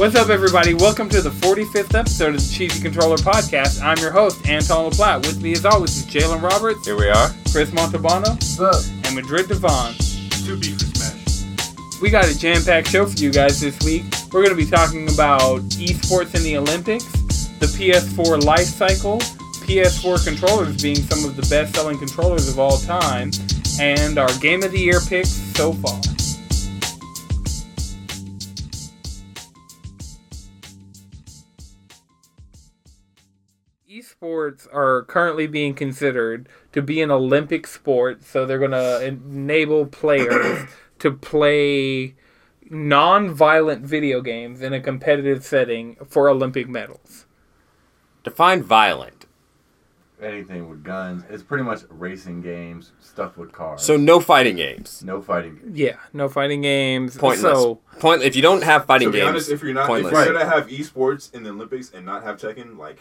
What's up, everybody? Welcome to the 45th episode of the Cheesy Controller Podcast. I'm your host, Anton LaPlatte. With me, as always, is Jalen Roberts, Here we are. Chris Montalbano, and Madrid Devon. Two beef for smash. We got a jam-packed show for you guys this week. We're going to be talking about esports in the Olympics, the PS4 life cycle, PS4 controllers being some of the best-selling controllers of all time, and our Game of the Year picks so far. Esports are currently being considered to be an Olympic sport, so they're going to enable players to play non-violent video games in a competitive setting for Olympic medals. Define violent. anything with guns. It's pretty much racing games, stuff with cars. So no fighting games. no fighting. games. Yeah, no fighting games. Pointless. So Point. If you don't have fighting To be games, honest, if you're not, pointless. if you're gonna have esports in the Olympics and not have Tekken, like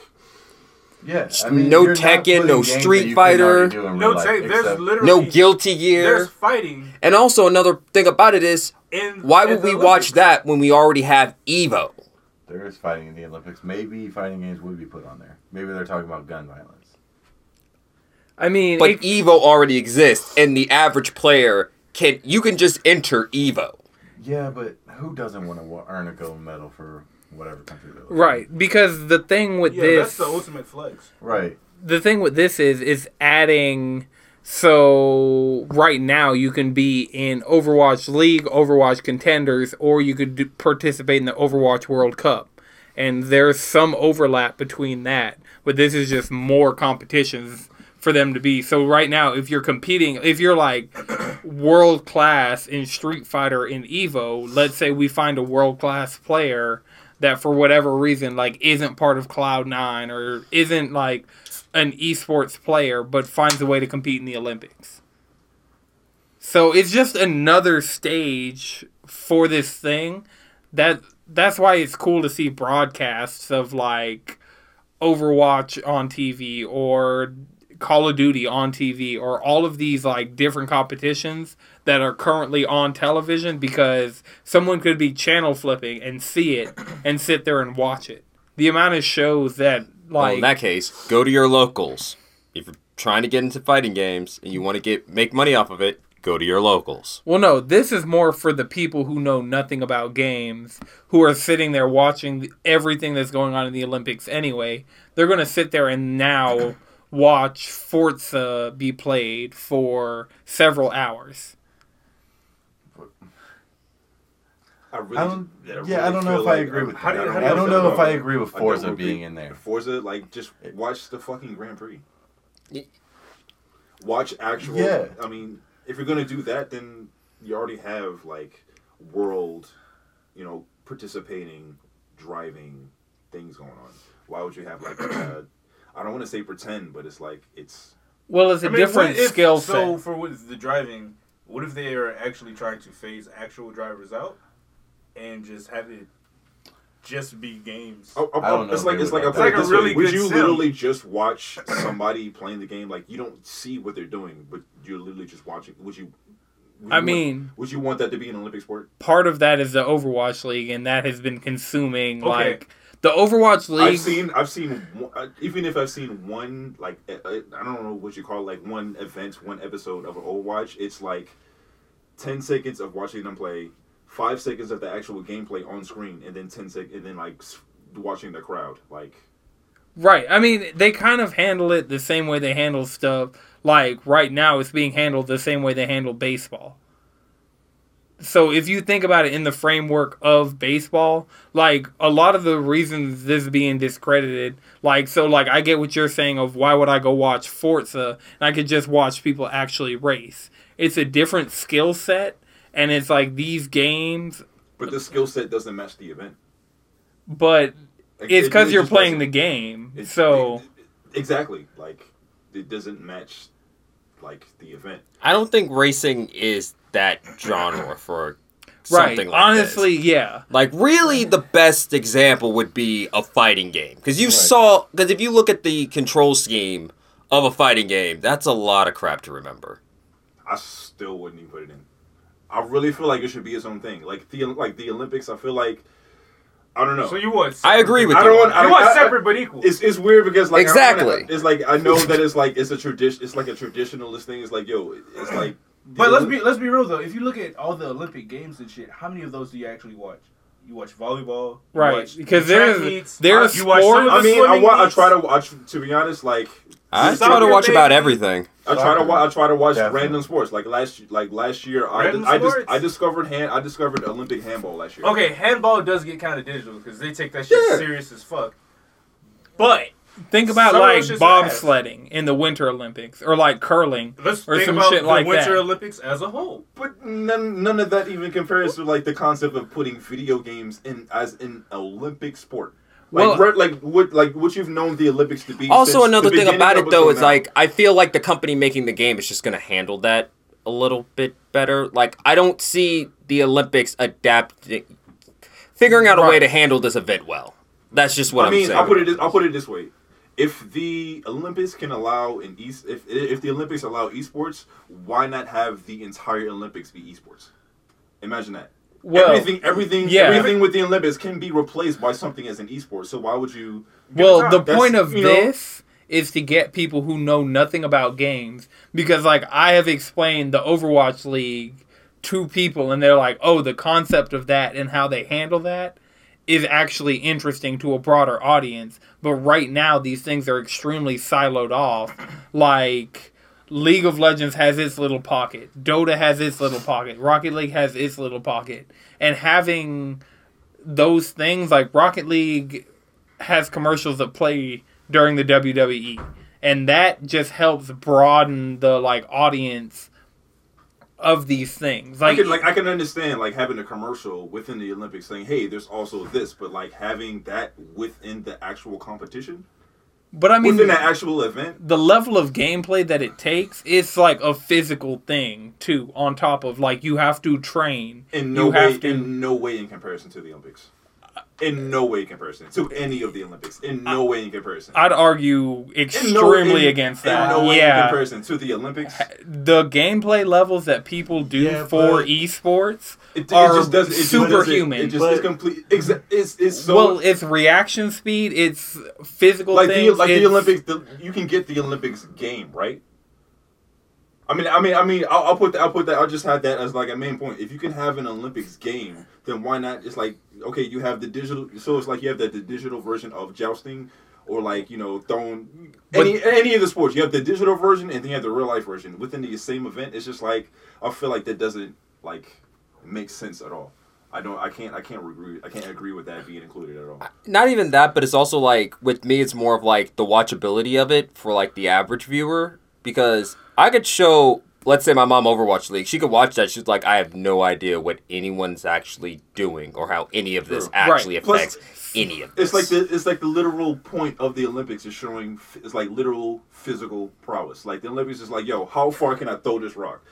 Yeah, no you're not Tekken, no Street Fighter. already do in No, life, take, there's literally no guilty Gear. There's fighting And also another thing about it is, in. why would the we watch that when we already have Evo? There is fighting in the Olympics. Maybe fighting games would be put on there. Maybe they're talking about gun violence. I mean, But it- Evo already exists, and the average player can. You can just enter Evo. Yeah, but who doesn't want to earn a gold medal for whatever country they're right, because the thing with Yeah, this that's the ultimate flex. Right. the thing with this is is adding so right now you can be in Overwatch League, Overwatch Contenders, or you could do, participate in the Overwatch World Cup, and there's some overlap between that. But this is just more competitions for them to be. So right now, if you're competing, if you're like world class in Street Fighter in Evo, let's say we find a world class player that for whatever reason like isn't part of Cloud Nine or isn't like an esports player, but finds a way to compete in the Olympics. So it's just another stage for this thing. That that's why it's cool to see broadcasts of like Overwatch on TV or Call of Duty on TV or all of these like different competitions that are currently on television because someone could be channel flipping and see it and sit there and watch it. The amount of shows that Well, like in that case, go to your locals. If you're trying to get into fighting games and you want to get make money off of it, go to your locals. Well, no, this is more for the people who know nothing about games, who are sitting there watching everything that's going on in the Olympics anyway. They're going to sit there and now watch Forza be played for several hours. I really, I don't. Yeah, really I don't know feel if I agree with how that. do you- how I do you don't know if I agree with a Forza double being in there. Forza, like just watch the fucking Grand Prix. Watch actual. Yeah. I mean, if you're gonna do that, then you already have like world, you know, participating, driving things going on. Why would you have like? Uh, I don't want to say pretend, but it's like it's Well, it's a I mean, different what if- skill So for what is the driving, what if they are actually trying to phase actual drivers out and just have it just be games? Oh, oh, I don't oh, It's know like it's like would a, like like a It's like a really really Would you sim. literally just watch somebody playing the game? Like you don't see what they're doing, but you're literally just watching. Would you? would I you want- mean, would you want that to be an Olympic sport? part of that is the Overwatch League, and that has been consuming Okay. like the Overwatch League. I've seen, I've seen, uh, even if I've seen one, like uh, uh, I don't know what you call it, like one event, one episode of an Overwatch. It's like ten seconds of watching them play, five seconds of the actual gameplay on screen, and then ten sec, and then like watching the crowd. Like Right. I mean, they kind of handle it the same way they handle stuff. Like right now, it's being handled the same way they handle baseball. So if you think about it in the framework of baseball, like a lot of the reasons this being discredited, like so, like I get what you're saying of why would I go watch Forza and I could just watch people actually race. It's a different skill set, and it's like these games, but the skill set doesn't match the event. but Like, it's it because really you're playing doesn't. the game. It's- So. it- exactly, like it doesn't match like the event. I don't think racing is that genre for Right. something like Honestly, this. yeah. Like really, the best example would be a fighting game because you Right. saw because if you look at the control scheme of a fighting game, that's a lot of crap to remember. I still wouldn't even put it in. I really feel like it should be its own thing. Like the like the Olympics, I feel like I don't know. So you want? I agree with I you. don't want. I You don't, want I- I- separate but equal. It's, it's weird because like Exactly. wanna- it's like I know that it's like it's a tradition. It's like a traditionalist thing. It's like yo, it's like. But let's be let's be real though. If you look at all the Olympic games and shit, how many of those do you actually watch? You watch volleyball, you Right, watch because there's- there's you watch sports- I mean, I, swimming wa- I meets. try to watch. To be honest, like I try to watch about everything. I try to wa- I try to watch Definitely. random sports. Like last like last year, I Random I just? I discovered hand I discovered Olympic handball last year. Okay, handball does get kind of digital because they take that shit Yeah. serious as fuck. But Think about Some like those shit's ass. bobsledding in the Winter Olympics or like curling. let's Or think some about shit the like Winter that. Olympics as a whole. But none none of that even compares to like the concept of putting video games in as an Olympic sport. Like Well- re- like what like what you've known the Olympics to be. Also, another the thing about it though is now. like I feel like the company making the game is just going to handle that a little bit better. Like I don't see the Olympics adapting, figuring out a way to handle this event well. That's just what I mean, saying. I'll put it. This, I'll put it this way: if the Olympics can allow an east, if if the Olympics allow esports, why not have the entire Olympics be esports? Imagine that. Well, everything, everything, yeah. everything with the Olympics can be replaced by something as an esport. So why would you? Well, the That's- point of you know- this is to get people who know nothing about games because, like, I have explained the Overwatch League to people, and they're like, "Oh, the concept of that and how they handle that is actually interesting to a broader audience." But right now, these things are extremely siloed off. Like, League of Legends has its little pocket, Dota has its little pocket, Rocket League has its little pocket, and having those things like Rocket League has commercials that play during the WWE, and that just helps broaden the like audience of these things. I Like, can like I can understand like having a commercial within the Olympics saying, "Hey, there's also this," but like having that within the actual competition, but I mean, within an actual event. the level of gameplay that it takes, it's like a physical thing too. On top of like you have to train, In no you way, have to. in no way in comparison to the Olympics. In no way in comparison to any of the Olympics. In no way in comparison. I'd argue In no- extremely in- against in that. no way in comparison to the Olympics. the gameplay levels that people do Yeah, for esports It, it are just doesn't. It superhuman. doesn't- It just But- is complete. Exa- it's it's so well, it's reaction speed, it's physical like the things, like the Olympics. The, you can get the Olympics game right. I mean, I mean, I mean, I'll, I'll put that. I'll put that. I'll just have that as like a main point. If you can have an Olympics game, then why not? It's like okay, you have the digital. So it's like you have the, the digital version of jousting, or like you know, throwing But- any any of the sports. You have the digital version, and then you have the real life version within the same event. It's just like I feel like that doesn't like make sense at all. I don't. I can't. I can't agree. I can't agree with that being included at all. Not even that, but it's also like with me, it's more of like the watchability of it for like the average viewer because I could show. Let's say my mom Overwatch League. She could watch that. She's like, I have no idea what anyone's actually doing or how any of this True. actually Right. Plus, affects any of this. It's like the it's like the literal point of the Olympics is showing it's like literal physical prowess. Like the Olympics is like, yo, how far can I throw this rock?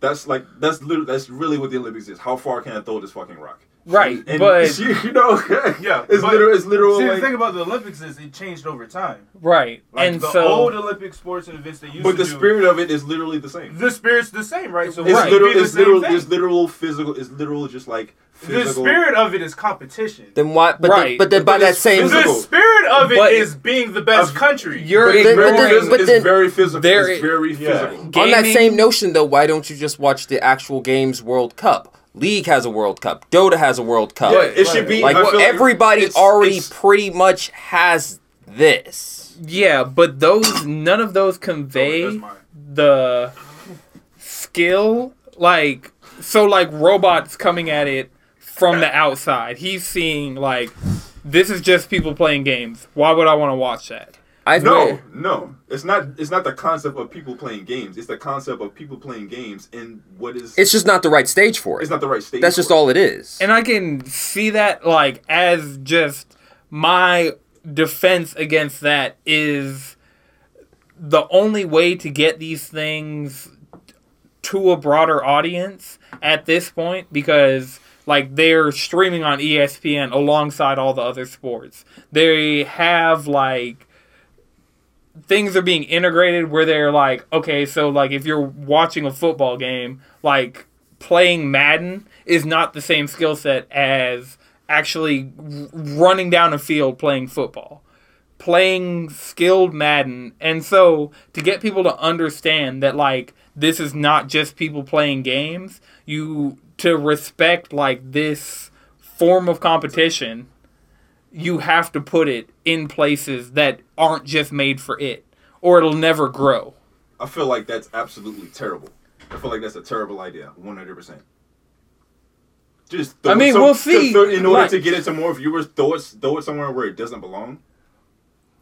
That's like that's literally that's really what the Olympics is. How far can I throw this fucking rock? Right, And but- you know, Yeah, it's literal. It's literal. See, like, the thing about the Olympics is it changed over time. right, Like and the so old Olympic sports and events they used but to the do, spirit of it is literally the same. the spirit's the same, right? So It's wouldn't literal. the It's same literal. thing? It's literal physical. It's literal. Just like the spirit of it is competition. then why? But Right. then, but then by that same physical. The spirit of it is But- being the best Of- country. you're But it's, But very, then- phys- but it's then- very physical. There- it's very Yeah. physical. on that same notion though, why don't you just watch the actual games World Cup? League has a World Cup. Dota has a World Cup. Yeah, it should be like I feel everybody it's- already it's- pretty much has this. yeah, but those none of those convey oh, That's mine. the skill like so like robots coming at it from the outside. He's seeing like this is just people playing games. Why would I want to watch that? I No, no, it's not. It's not the concept of people playing games. It's the concept of people playing games and what is. It's just not the right stage for it. it's not the right stage. That's just it. all it is. And I can see that like as just my defense against that is the only way to get these things to a broader audience at this point because like they're streaming on ESPN alongside all the other sports. They have like things are being integrated where they're like, okay, so like if you're watching a football game, like playing Madden is not the same skill set as actually running down a field playing football, playing skilled Madden. And so to get people to understand that like this is not just people playing games, you to respect like this form of competition, you have to put it in places that aren't just made for it or it'll never grow. I feel like that's absolutely terrible. I feel like that's a terrible idea, one hundred percent. Just I mean, some- we'll see, throw- in order like- to get it to more viewers, throw it throw it somewhere where it doesn't belong.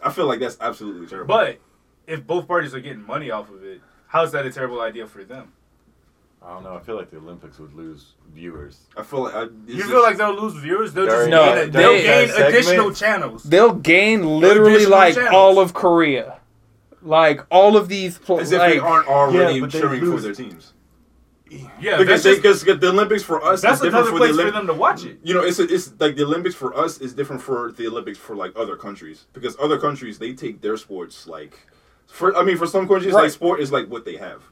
I feel like that's absolutely terrible. But if both parties are getting money off of it, how is that a terrible idea for them? I don't know. I feel like the Olympics would lose viewers. I feel like uh, I, You feel like they'll lose viewers? They'll just No, gain, that- they'll they- gain that additional channels. They'll gain literally Additional like channels. all of Korea. Like all of these pl- as if like, they aren't already Yeah, cheering for their teams. Yeah, Because they, just, because the Olympics for us that's is different another for place the for them to watch it. You know, it's it's like the Olympics for us is different for the Olympics for like other countries because other countries they take their sports like for I mean for some countries Right. like sport is like what they have.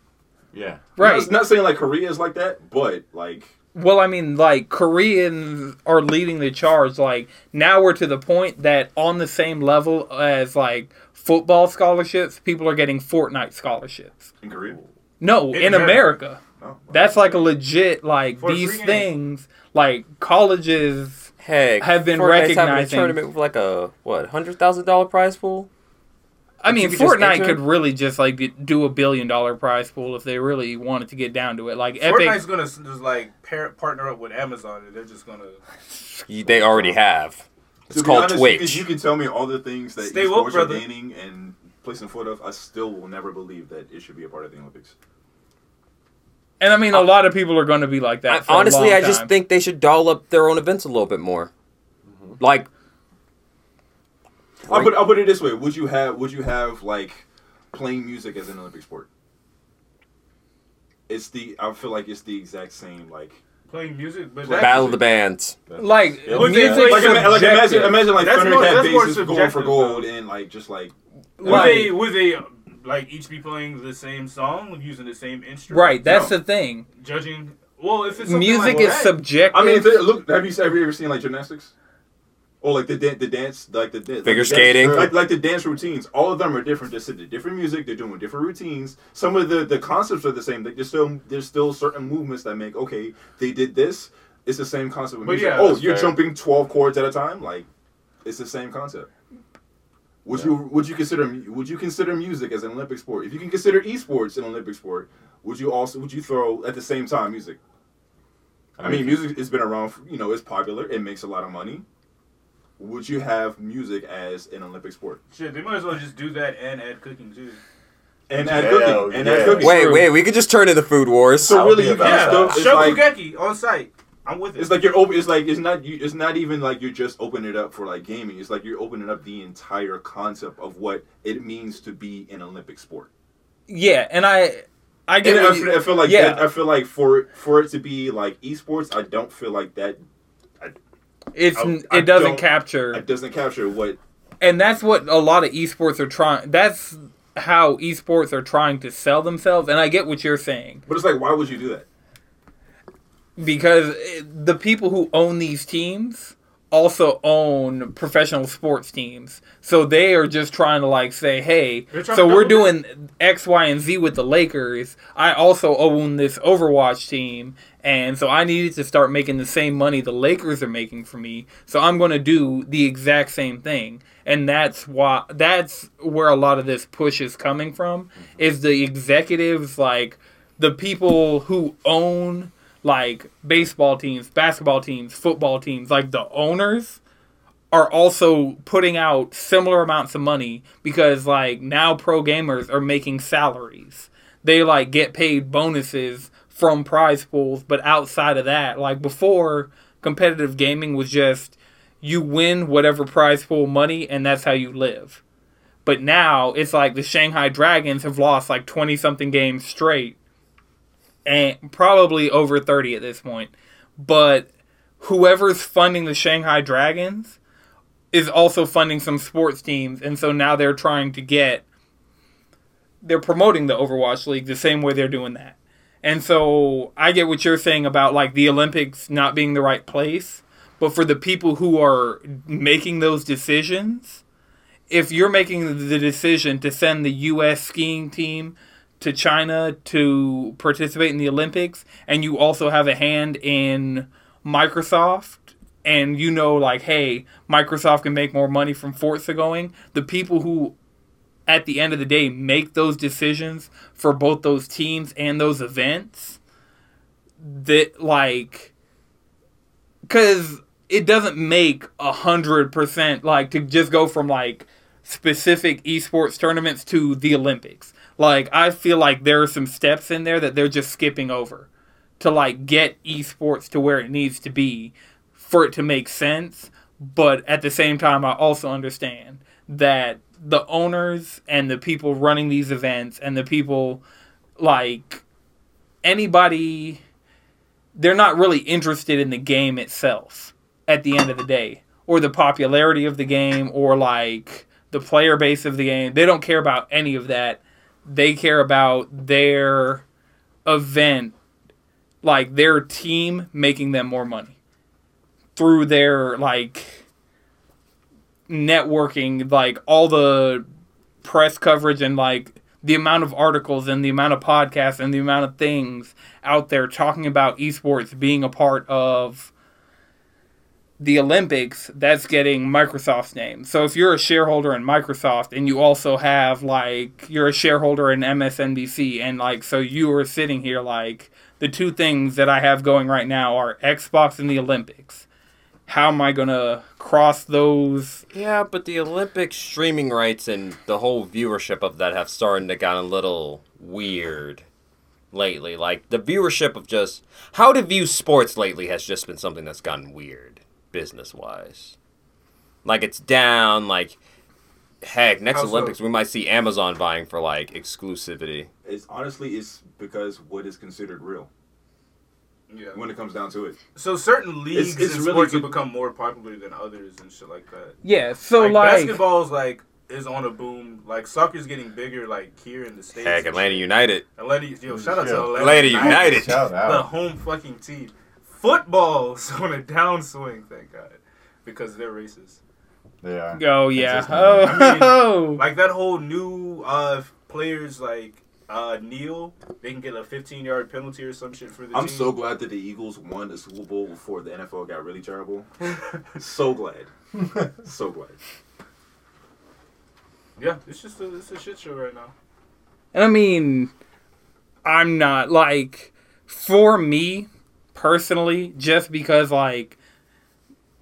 Yeah. right. Not, not saying like Korea is like that, but like Well, I mean, like Koreans are leading the charge. Like now we're to the point that on the same level as like football scholarships, people are getting Fortnite scholarships. in Korea. No, In in, America. America. Oh, That's like a legit like For these free game. things like colleges Heck, Have been Fortnite's having a recognizing- tournament with like a what hundred thousand dollar prize pool. I mean, you could just Fortnite could really just like do a billion dollar prize pool if they really wanted to get down to it. Like Fortnite's Epic, gonna just like pair, partner up with Amazon, and they're just gonna They already have. It's To be called honest, You Twitch. can, you can tell me all the things that Stay woke, esports are brother. gaining and placing foot of. I still will never believe that it should be a part of the Olympics. and I mean, a lot of people are going to be like I, that. for a honestly, long I just think they should doll up their own events a little bit more. Mm-hmm. Like, I'll put, I'll put it this way: Would you have Would you have like playing music as an Olympic sport? It's the I feel like it's the exact same like playing music. But Battle that, of the Bands. like Yeah, music. play like, like imagine imagine like That's more- that's more bass is going for gold though. and like just like would Like- they would they like each be playing the same song using the same instrument? Right, that's No. the thing. Judging. Well, if it's Music like is that, subjective. I mean, look, have you have you ever seen like gymnastics? Or like the dan- the dance, like the like the Figure dance- skating. like like the dance routines. All of them are different. They're set to different music. They're doing different routines. Some of the the concepts are the same. Like, There's still there's still certain movements that make okay. They did this. It's the same concept. With But music. yeah, oh, you're fair. jumping twelve chords at a time. Like it's the same concept. Would you would you consider would you consider music as an Olympic sport? If you can consider esports an Olympic sport, would you also would you throw at the same time music? I mean, music has been around. For, you know, it's popular. It makes a lot of money. Would you have music as an Olympic sport shit, they might as well just do that and add cooking too. and add Hell cooking and add cooking? Wait, wait, we could just turn into Food Wars. So I'll really, you can about still. Yeah, It's show like on site. I'm with it. it's like you're open. It's like it's not. You, it's not even like you're just opening it up for like gaming. It's like you're opening up the entire concept of what it means to be an Olympic sport. yeah, and I, I get. And I you- feel, I feel like yeah. that, I feel like for for it to be like esports, I don't feel like that. It's I- I it doesn't capture, It doesn't capture what and that's what a lot of esports are trying. That's how esports are trying to sell themselves, and I get what you're saying. But it's like, why would you do that? because it- the people who own these teams also own professional sports teams. So they are just trying to like say, "Hey, so we're doing X, Y, and Z with the Lakers. I also own this Overwatch team, and so I needed to start making the same money the Lakers are making for me. So I'm going to do the exact same thing." And that's why that's where a lot of this push is coming from is the executives like the people who own like baseball teams, basketball teams, football teams, like the owners are also putting out similar amounts of money because like now pro gamers are making salaries. They like get paid bonuses from prize pools, but outside of that, like before competitive gaming was just you win whatever prize pool money and that's how you live. But now it's like the Shanghai Dragons have lost like 20 something games straight and probably over 30 at this point. But whoever's funding the Shanghai Dragons is also funding some sports teams, and so now they're trying to get. They're promoting the Overwatch League the same way they're doing that. And so I get what you're saying about like the Olympics not being the right place, but for the people who are making those decisions, if you're making the decision to send the U.S. skiing team to China to participate in the Olympics, and you also have a hand in Microsoft, and you know, like, hey, Microsoft can make more money from Forza going, the people who at the end of the day make those decisions for both those teams and those events that like because it doesn't make a hundred percent like to just go from like specific esports tournaments to the olympics. Like i feel like there are some steps in there that they're just skipping over to like get esports to where it needs to be for it to make sense. But at the same time i also understand that the owners and the people running these events and the people like anybody they're not really interested in the game itself at the end of the day or the popularity of the game or like the player base of the game. They don't care about any of that. They care about their event like their team making them more money through their like networking, like all the press coverage and like the amount of articles and the amount of podcasts and the amount of things out there talking about esports being a part of the Olympics, that's getting Microsoft's name. So if you're a shareholder in Microsoft and you also have like you're a shareholder in MSNBC and like so you are sitting here like the two things that I have going right now are Xbox and the Olympics. How am I gonna cross those Yeah, but the Olympic streaming rights and the whole viewership of that have started to get a little weird lately. Like the viewership of just how to view sports lately has just been something that's gotten weird business wise. Like it's down. Like heck, next How so? Olympics we might see Amazon vying for like exclusivity. It's honestly it's because what is considered real Yeah. when it comes down to it. So certain leagues it's and really sports have become more popular than others and shit like that. Yeah, so like, like, basketball's like is on a boom. Like soccer's getting bigger. Like here in the states. Heck, Atlanta. United. Atlanta, yo, shout out to Atlanta, Atlanta United. Shout out. the home fucking team. Football's on a downswing, thank God, because they're racist. They are. oh yeah, oh, I mean, oh. Like that whole new uh players like uh kneel, they can get a 15 yard penalty or some shit for the I'm team. so glad that the Eagles won the Super Bowl before the NFL got really terrible. so glad. so glad. yeah, it's just a it's a shit show right now. And I mean, I'm not like for me personally, just because like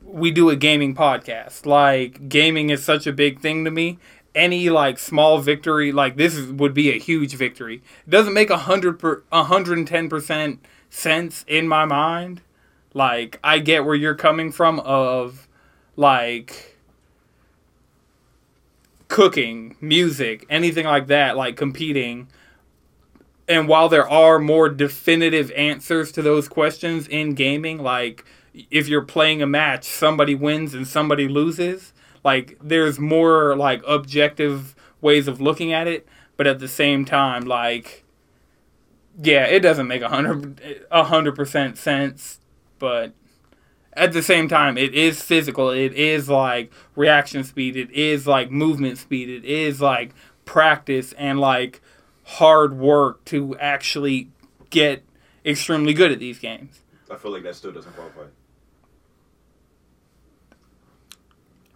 we do a gaming podcast. Like gaming is such a big thing to me. Any like small victory, like this is, would be a huge victory. It doesn't make a hundred per, hundred and ten percent sense in my mind. Like I get where you're coming from of like cooking, music, anything like that, like competing. And while there are more definitive answers to those questions in gaming, like if you're playing a match, somebody wins and somebody loses, like there's more like objective ways of looking at it, but at the same time, like yeah, it doesn't make a hundred a hundred percent sense, but at the same time, it is physical. It is like reaction speed. It is like movement speed. It is like practice and like hard work to actually get extremely good at these games. I feel like that still doesn't qualify.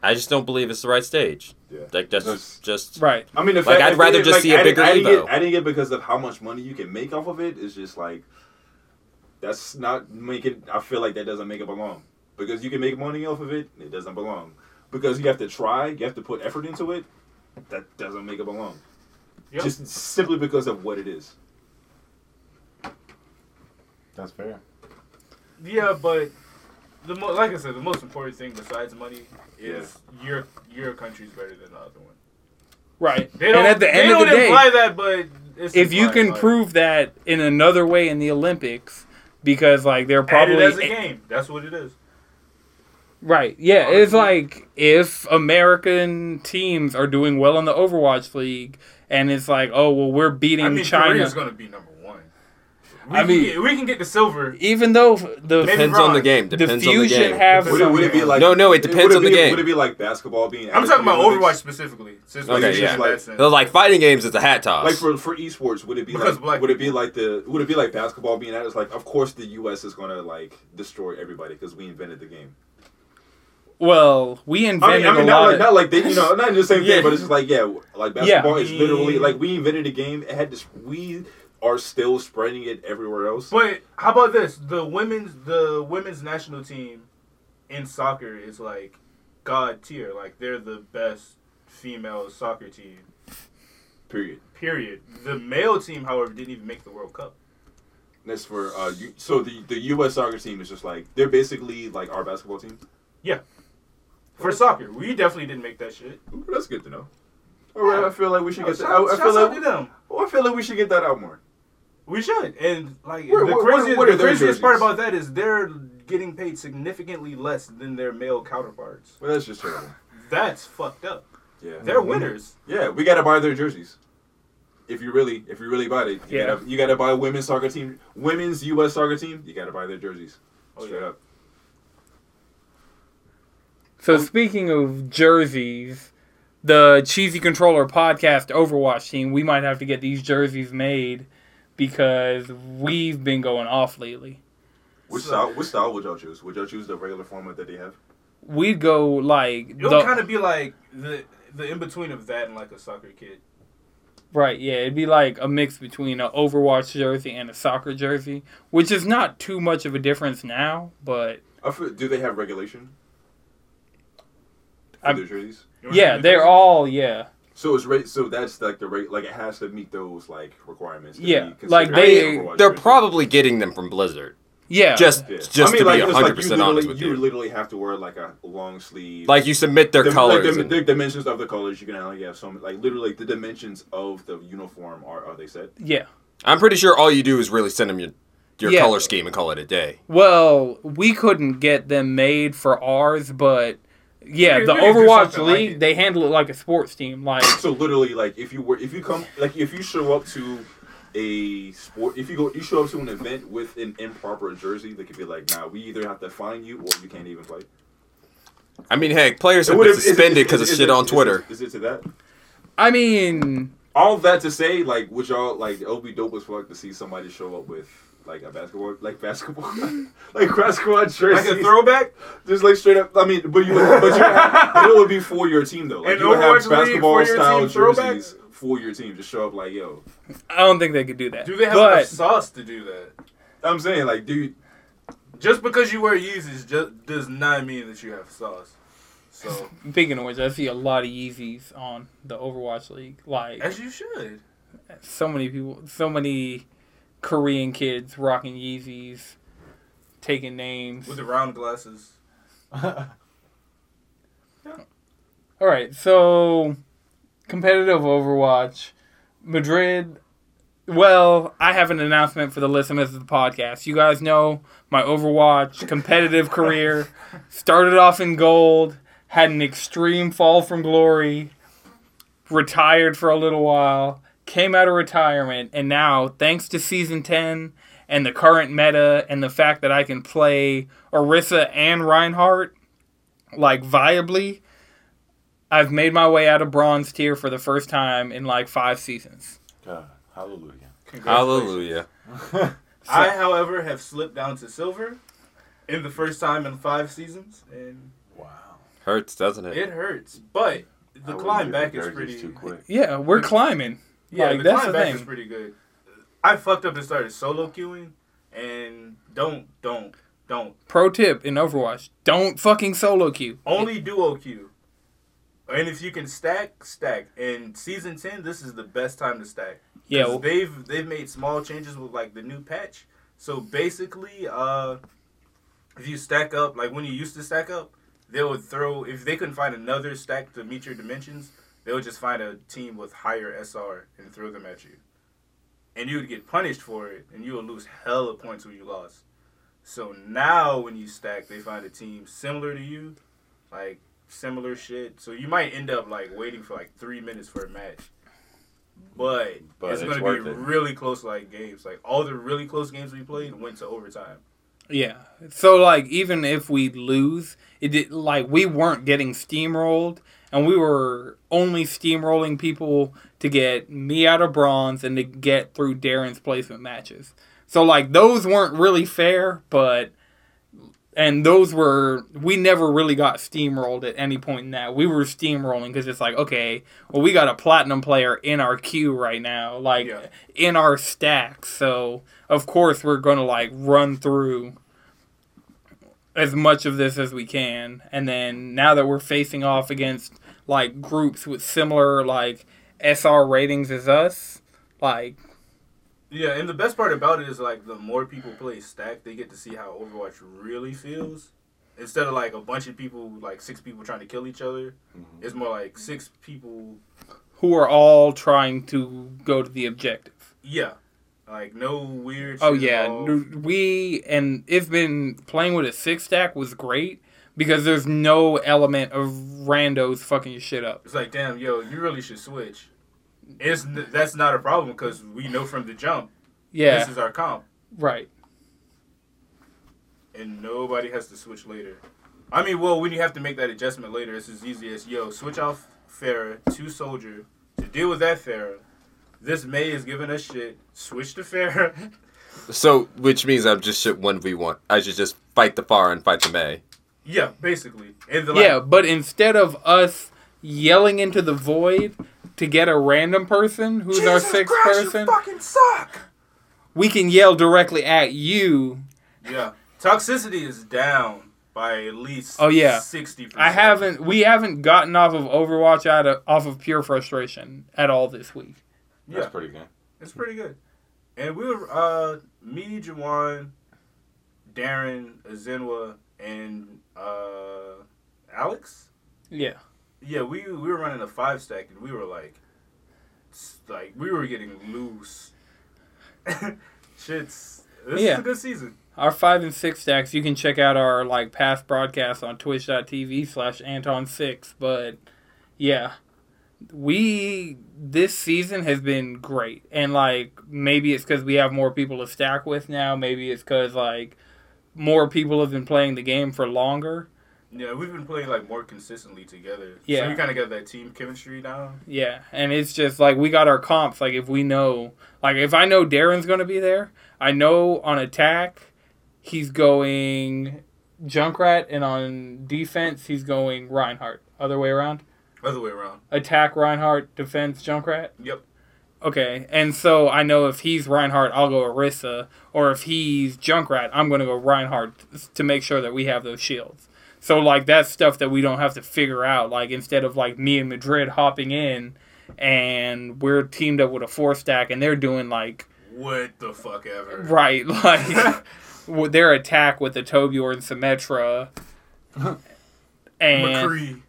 I just don't believe it's the right stage. Yeah. Like that's That's- just Right. I mean, the Like, I'd rather like, just see a adding- bigger adding Evo. it, adding it because of how much money you can make off of it is just like that's not making. I feel like that doesn't make it belong because you can make money off of it. It doesn't belong because you have to try. You have to put effort into it. That doesn't make it belong. Yep. Just simply because of what it is. That's fair. Yeah, but the mo- like I said, the most important thing besides money is your your country's better than the other one. Right. They don't, and at the they end of the day, imply that, but if you can like, prove that in another way in the Olympics, because like they're probably it as a game, that's what it is. Right. Yeah, it's like if American teams are doing well in the Overwatch League and it's like, oh well we're beating I mean, China. Korea's gonna be number one. We I can mean- get, we can get the silver. Even though the Maybe Depends on the bronze. game. the Depends on the game. have Would it, would it be like No, no, it depends would on the be- game. Would it be like basketball being? I'm talking to the about Olympics? Overwatch specifically. Since Okay, we yeah. in that sense. So like fighting games is a hat toss. Like for for esports, would it be Because like black would it be like the would it be like basketball being added? It's like of course the U.S. is gonna like destroy everybody because we invented the game. well, we I invented mean, I mean a not lot like of not like they you know not the same Yeah. thing, but it's just like yeah, like basketball is literally like we invented a game. It had this. We are still spreading it everywhere else. But how about this? The women's the women's national team in soccer is like god tier. Like they're the best female soccer team. Period. Period. The male team, however, didn't even make the World Cup. That's for uh. You, so the the U.S. soccer team is just like they're basically like our basketball team. Yeah. For soccer, we definitely didn't make that shit. That's good to know. All right, I feel like we should Yo, get that. I, I feel out like to them. I feel like we should get that out more. We should. And like What- the what- craziest, what are the their craziest part about that is they're getting paid significantly less than their male counterparts. Well, that's just terrible. That's fucked up. Yeah, They're winners. Yeah, we gotta buy their jerseys. If you really, if you really buy it, you Yeah. gotta, you gotta buy a women's soccer team, women's U.S. soccer team. You gotta buy their jerseys. Oh, Straight yeah. up. So speaking of jerseys, the Cheesy Controller podcast Overwatch team, we might have to get these jerseys made because we've been going off lately. Which So- style? Which style would y'all choose? Would y'all choose the regular format that they have? We'd go like It'll kind of be like the the in between of that and like a soccer kid. right, yeah, it'd be like a mix between an Overwatch jersey and a soccer jersey, which is not too much of a difference now, but feel, do they have regulation for I'm- their jerseys? Yeah, they're all yeah. So it's re- so that's like the rate. Like it has to meet those like requirements. to Yeah, be like they- They're jersey. probably getting them from Blizzard. Yeah. Just Yeah. just I mean, to like, be it's hundred like you percent honest literally, with you you. literally have to wear like a long sleeve. Like you submit their the, colors. Like the, and- the dimensions of the colors, you can only have so like literally the dimensions of the uniform are are they set? yeah. I'm pretty sure all you do is really send them your your Yeah. color scheme and call it a day. Well, we couldn't get them made for ours, but yeah, the we could do Overwatch something like League—they handle it like a sports team. Like So literally, like if you were if you come like if you show up to a sport if you go you show up to an event with an improper jersey, they could be like, nah, we either have to fine you or you can't even play. I mean, heck, players have What been it- suspended because of is shit it- on Twitter. Is it to that? I mean, All that to say, like, would y'all like? It would be dope as fuck to see somebody show up with like a basketball, like basketball, like cross basketball jersey, Like a throwback. just like straight up. I mean, but you, would, but you, have, but it would be for your team though. Like An you would have basketball style team throwback? jerseys for your team. Just show up like, yo. I don't think they could do that. Do they have but, enough sauce to do that? I'm saying like, dude, Just because you wear Yeezys just does not mean that you have sauce. So Speaking of which, I see a lot of Yeezys on the Overwatch League. Like as you should. so many people, so many Korean kids rocking Yeezys, taking names. With the round glasses. All right, so competitive Overwatch, Madrid. Well, I have an announcement for the listeners of the podcast. You guys know my Overwatch competitive career started off in gold, had an extreme fall from glory, retired for a little while, came out of retirement, and now, thanks to season 10 and the current meta and the fact that I can play Orisa and Reinhardt like viably, I've made my way out of bronze tier for the first time in like five seasons. God, hallelujah. Congratulations. Hallelujah. I, however, have slipped down to silver in the first time in five seasons, and Wow. Hurts, doesn't it? it hurts. But the wouldn't climb back is pretty. too quick. Yeah, we're climbing. Yeah, Like, the that's the back thing. is pretty good. I fucked up and started solo queuing, and don't, don't, don't. Pro tip in Overwatch: don't fucking solo queue. Only duo queue. And if you can stack, stack. In season ten, this is the best time to stack. Yeah, well, they've they've made small changes with like the new patch. So basically, uh, if you stack up like when you used to stack up, they would throw if they couldn't find another stack to meet your dimensions, they would just find a team with higher SR and throw them at you, and you would get punished for it, and you would lose hella points when you lost. So now when you stack, they find a team similar to you, like similar shit. So you might end up like waiting for like three minutes for a match. but, But it's, it's going to be it. really close like games. Like all the really close games we played went to overtime. Yeah. So like even if we lose, it did like we weren't getting steamrolled and we were only steamrolling people to get me out of bronze and to get through Darren's placement matches. So like those weren't really fair, but and those were we never really got steamrolled at any point in that. We were steamrolling because it's like okay, well we got a platinum player in our queue right now, like Yeah. in our stack. So of course we're gonna like run through as much of this as we can, and then now that we're facing off against like groups with similar like SR ratings as us, like Yeah, and the best part about it is like the more people play stack, they get to see how Overwatch really feels. Instead of like a bunch of people, like six people trying to kill each other, mm-hmm. it's more like six people. who are all trying to go to the objective. Yeah, like no weird. Oh yeah, we and it's been playing with a six stack was great because there's no element of randos fucking your shit up. It's like, damn, yo, you really should switch. It's n- that's not a problem because we know from the jump. Yeah, This is our comp, right. and nobody has to switch later. I mean, well, when you have to make that adjustment later, it's as easy as yo, switch off Pharah to Soldier to deal with that Pharah. This Mei is giving us shit. Switch to Pharah. So, which means I'm just shit one v one. I should just fight the far and fight the Mei. yeah, basically. And the, like, Yeah, but instead of us yelling into the void to get a random person who's our sixth person, fucking suck. we can yell directly at you. Yeah, toxicity is down by at least. Oh, yeah. sixty. I haven't. We haven't gotten off of Overwatch out of off of pure frustration at all this week. That's Yeah, pretty good. it's pretty good. And we were uh me, Jawan, Darren, Azenwa, and uh Alex. Yeah. Yeah, we we were running a five stack, and we were like, like we were getting loose. Shit's this Yeah. is a good season. Our five and six stacks, you can check out our like past broadcasts on twitch.tv slash Anton6. But yeah. We this season has been great. And like maybe it's because we have more people to stack with now. Maybe it's because like more people have been playing the game for longer. Yeah, we've been playing like more consistently together. Yeah. so we kind of got that team chemistry down. Yeah, and it's just like we got our comps. Like if we know, like if I know Darren's going to be there, I know on attack he's going Junkrat, and on defense he's going Reinhardt. Other way around. Other way around. Attack Reinhardt, defense Junkrat. Yep. Okay, and so I know if he's Reinhardt, I'll go Orisa, or if he's Junkrat, I'm going to go Reinhardt to make sure that we have those shields. So like that's stuff that we don't have to figure out. Like instead of like me and Madrid hopping in, and we're teamed up with a four stack, and they're doing like What the fuck ever. right like their attack with the Torbjörn and Symmetra, and McCree.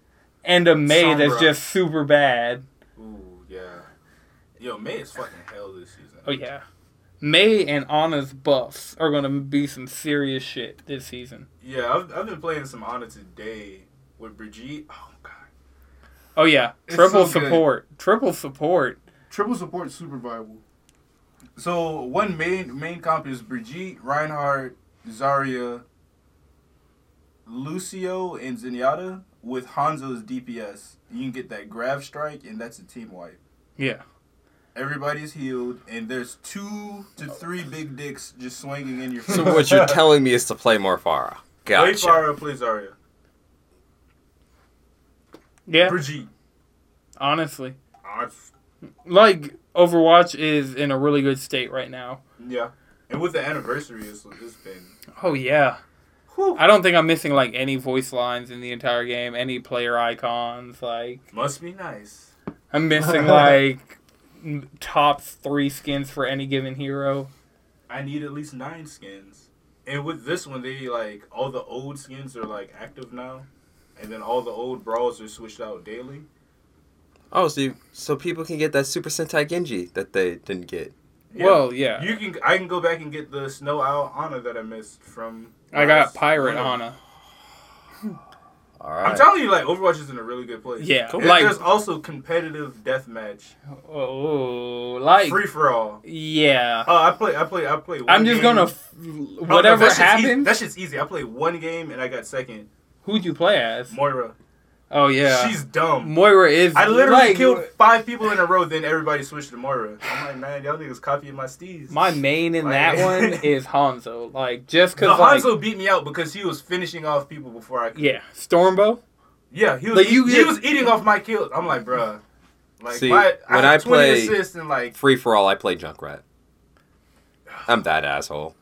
And a Mei that's just super bad. Ooh, yeah. Yo, Mei is fucking hell this season. Oh yeah. Mei and Ana's buffs are gonna be some serious shit this season. Yeah, I've, I've been playing some Honor today with Brigitte. Oh, God. Oh yeah, It's triple so good. support, triple support. Triple support super viable. So, one main main comp is Brigitte, Reinhardt, Zarya, Lucio, and Zenyatta with Hanzo's DPS. You can get that grab strike, and that's a team wipe. Yeah, Everybody's healed, and there's two to three big dicks just swinging in your face. So what you're telling me is to play more Pharah. Play Gotcha. Pharah, play Zarya. yeah. Brigitte. Honestly, Ah, like Overwatch is in a really good state right now. yeah. And with the anniversary, it's, it's been. Oh yeah, Whew. I don't think I'm missing like any voice lines in the entire game, any player icons. Like Must be nice. I'm missing like top three skins for any given hero. I need at least nine skins. And with this one, they like all the old skins are like active now, and then all the old brawls are switched out daily. Oh, so you, so people can get that Super Sentai Genji that they didn't get. Yeah. Well, yeah, you can. I can go back and get the Snow Owl Ana that I missed from. I got Pirate winter. Ana. All right. I'm telling you, like Overwatch is in a really good place. Yeah, And like- there's also competitive deathmatch, Oh, like free for all. yeah. Oh, I play. I play. I play. One I'm just game. gonna f- Oh, no, whatever that shit's easy- happens. that shit's easy. I played one game and I got second. Who'd you play as? Moira. Oh yeah, She's dumb. Moira is. I literally like, killed five people in a row. Then everybody switched to Moira. I'm like, man, y'all niggas copying my steez. My main in Like- that one is Hanzo. Like just the because like Hanzo beat me out because he was finishing off people before I could. yeah, Stormbow. Yeah, he was. Like, you he get- was eating off my kills. I'm like, bruh. Like, See, my, when I, I play- and like Free for all, I play Junkrat. I'm that asshole.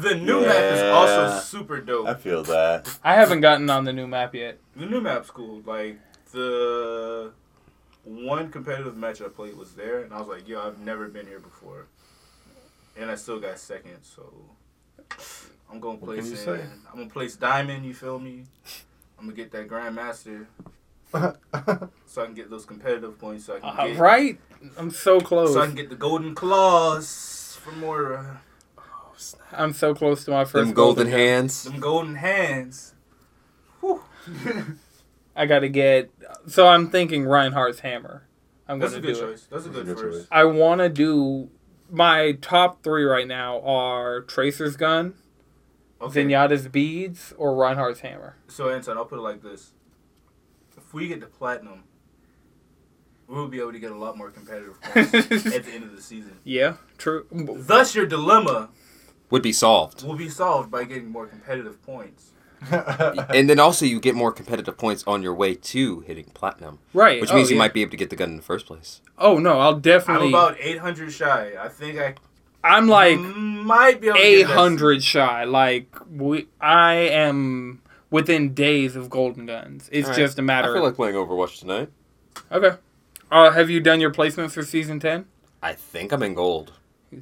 The new map is also super dope. I feel that. I haven't gotten on the new map yet. The new map's cool. Like the one competitive match I played was there, and I was like, "Yo, I've never been here before," and I still got second. So I'm gonna What can place you in. say? I'm gonna place diamond. You feel me? I'm gonna get that grandmaster so I can get those competitive points. So I can Uh, get right? I'm so close. so I can get the golden claws for more. I'm so close to my first Them golden gun. hands. Them golden hands. Whew. I got to get. So I'm thinking Reinhardt's hammer. I'm That's going a to good do it. choice. That's a That's a good, good first. choice. I want to do. My top three right now are Tracer's gun, Okay. Zenyatta's beads, or Reinhardt's hammer. So Anton, I'll put it like this: If we get to platinum, we'll be able to get a lot more competitive points at the end of the season. Yeah, true. Thus, your dilemma Would be solved. will be solved by getting more competitive points. And then also you get more competitive points on your way to hitting platinum, Right. which oh, means you yeah. might be able to get the gun in the first place. Oh no, I'll definitely I'm definitely. about 800 shy. I think I I'm like might be able to a get that. hundred shy. Like we, I am within days of golden guns. It's Alright. just a matter. I feel like playing Overwatch tonight. okay. Uh, have you done your placements for season ten? I think I'm in gold,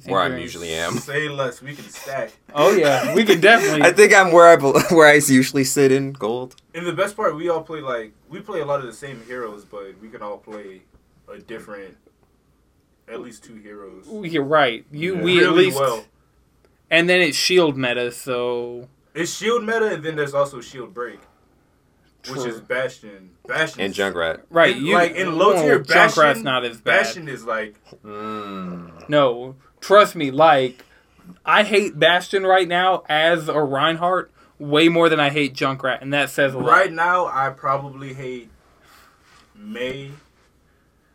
where I usually am. Say less. We can stack. Oh yeah, we can definitely. I think I'm where I bel- where I usually sit in gold. And the best part, we all play like we play a lot of the same heroes, but we can all play a different, at least two heroes. You're right. You Yeah. we at least well. and then it's shield meta, so It's shield meta, and then there's also shield break, which is Bastion. Bastion And Junkrat. right. In, You like in low tier, oh, Bastion, Junkrat's not as bad. Bastion is like Mm. No, trust me. Like I hate Bastion right now as a Reinhardt way more than I hate Junkrat, and that says a lot. right now. I probably hate Mei.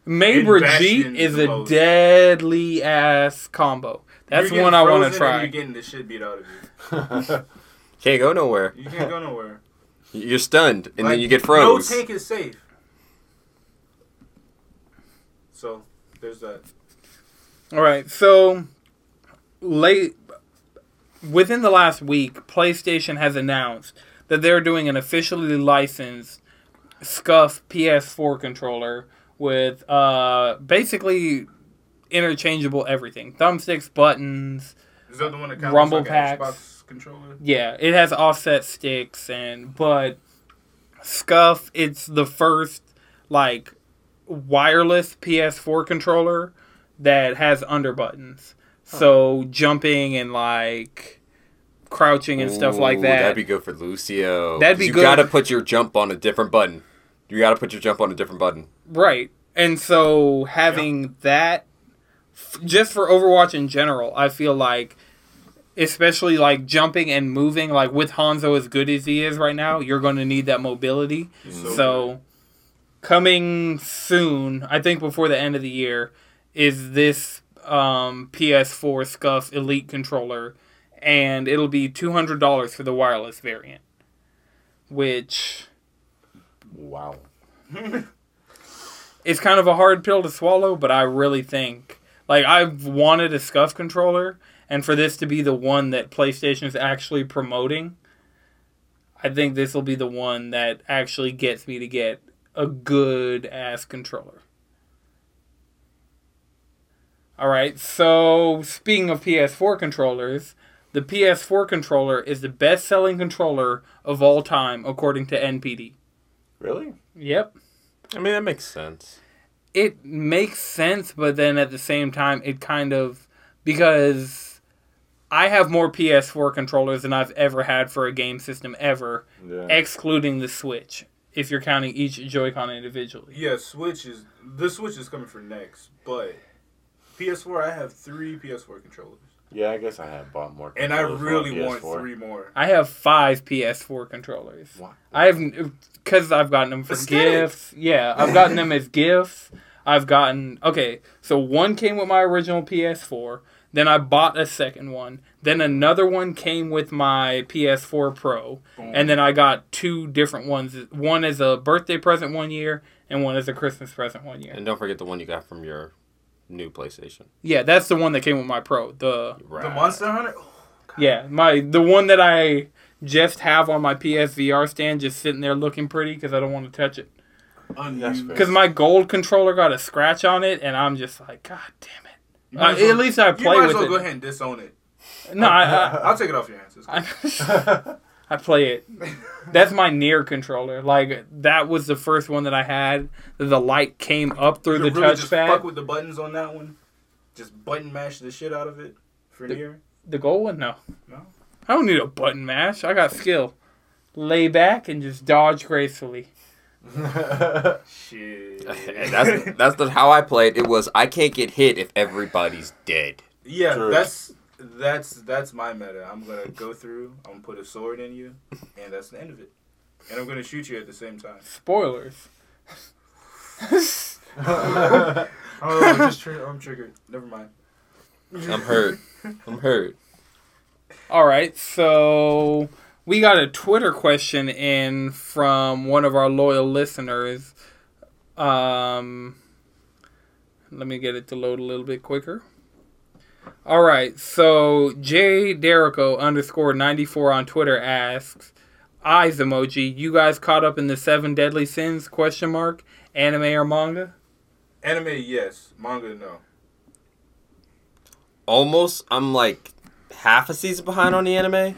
Mei And Brigitte is a most. deadly ass combo. That's one I want to frozen and try. You're getting the shit beat out of you. Can't go nowhere. You can't go nowhere. You're stunned, and Like, then you get froze. No tank is safe. So there's that. All right, so late within the last week, PlayStation has announced that they're doing an officially licensed Scuff PS4 controller with uh, basically interchangeable everything: thumbsticks, buttons. Is that the one that Rumble like packs. Xbox controller? Yeah, it has offset sticks and but Scuff. It's the first like wireless PS4 controller that has under buttons. So jumping and like crouching and stuff like that. That'd be good for Lucio. That'd be you good. gotta put your jump on a different button. You gotta put your jump on a different button. Right. And so having that f- just for Overwatch in general, I feel like especially like jumping and moving like with Hanzo as good as he is right now, you're going to need that mobility. So So, coming soon, I think before the end of the year, is this um, PS4 Scuff Elite controller, and it'll be two hundred dollars for the wireless variant, which wow. it's kind of a hard pill to swallow. But I really think, like, I've wanted a Scuff controller, and for this to be the one that PlayStation is actually promoting. I think this will be the one that actually gets me to get a good ass controller. All right, so speaking of PS4 controllers, the PS4 controller is the best selling controller of all time according to NPD. Really? Yep. I mean, that makes sense. It makes sense, but then at the same time, it kind of. Because I have more PS4 controllers than I've ever had for a game system ever, Yeah. excluding the Switch. If you're counting each Joy-Con individually. Yeah, Switch is the Switch is coming for next, but PS4 I have three PS4 controllers, yeah, I guess I have bought more. and I really want three more. I have five PS4 controllers. Why? I have because I've gotten them for Aesthetic. gifts. Yeah, I've gotten them as gifts. I've gotten okay. So one came with my original PS4. Then I bought a second one. Then another one came with my PS4 Pro. Boom. And then I got two different ones. One as a birthday present one year, and one as a Christmas present one year. And don't forget the one you got from your new PlayStation. Yeah, that's the one that came with my Pro. The Right. the Monster Hunter. yeah, my the one that I just have on my PSVR stand, just sitting there looking pretty because I don't want to touch it. Unused. fair. Because my gold controller got a scratch on it, and I'm just like, God damn it. Uh, might well- at least I you might as well it. go ahead and disown it. No, I, I'll take it off your hands. It's cool. I, I play it. That's my NieR controller. Like that was the first one that I had. The light came up through You the really just fuck touchpad. with the buttons on that one. Just button mash the shit out of it for The- NieR. The gold one, no. No? I don't need a button mash. I got skill. Lay back and just dodge gracefully. Shit. That's that's the, how I played. It was I can't get hit if everybody's dead. Yeah, True. that's that's that's my meta. I'm gonna go through. I'm gonna put a sword in you, and that's the end of it. And I'm gonna shoot you at the same time. Spoilers. Oh, I'm just tri- I'm triggered. Never mind. I'm hurt. I'm hurt. All right, so we got a Twitter question in from one of our loyal listeners. Um, let me get it to load a little bit quicker. All right, so J Derico underscore ninety four on Twitter asks, eyes emoji. You guys caught up in the seven deadly sins? Question mark. Anime or manga? Anime, yes. Manga, no. Almost. I'm like half a season behind on the anime,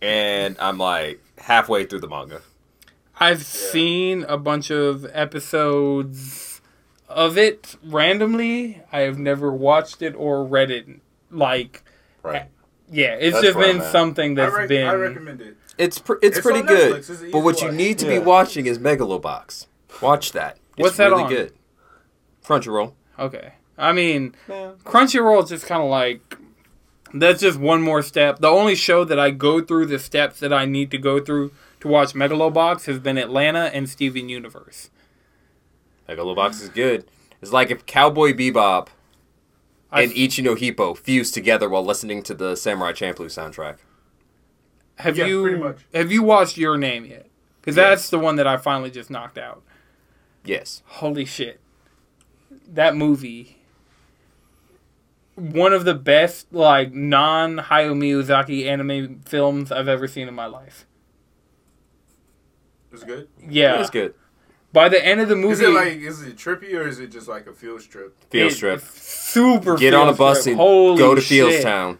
and I'm like halfway through the manga. I've seen a bunch of episodes of it randomly. I have never watched it or read it. Like, right. yeah, it's That's just been something that's I, rec- been. I recommend it. It's pr- it's, It's pretty good. It's But what to you need to Yeah. be watching is Megalobox. Watch that. It's What's that really on? good. Crunchyroll. Okay, I mean, Crunchyroll is just kind of like that's just one more step. The only show that I go through the steps that I need to go through to watch Megalobox has been Atlanta and Steven Universe. Megalobox is good. It's like if Cowboy Bebop I- and Ichi no Hippo fused together while listening to the Samurai Champloo soundtrack. Have Yeah, you pretty much. have you watched Your Name yet? Because that's the one that I finally just knocked out. Yes. Holy shit. That movie. One of the best, like, non Hayao Miyazaki anime films I've ever seen in my life. It was good. Yeah. it was good. By the end of the movie. Is it like is it trippy or is it just like a field trip? Field it- trip. Super Get on a bus trip. and Holy go to shit. Fieldstown.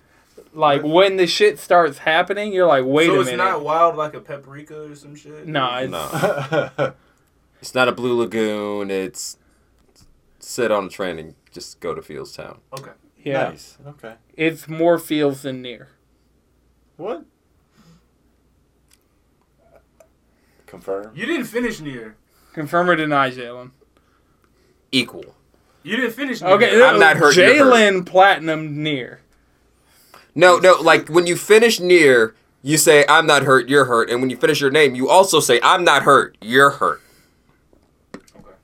Like, when the shit starts happening, you're like, wait so a it's minute. not wild like a paprika or some shit. Nah, it's, No. It's not a Blue Lagoon. It's sit on a train and just go to Fieldstown. Okay. yeah. Nice. Okay. It's more fields than NieR. What? Confirm. You didn't finish NieR. Confirm or deny, Jalen. Equal. You didn't finish NieR. Okay, I'm not hurt, you're. Jalen Platinum NieR. No, no, like when you finish NieR, you say, I'm not hurt, you're hurt. And when you finish your name, you also say, I'm not hurt, you're hurt. Okay.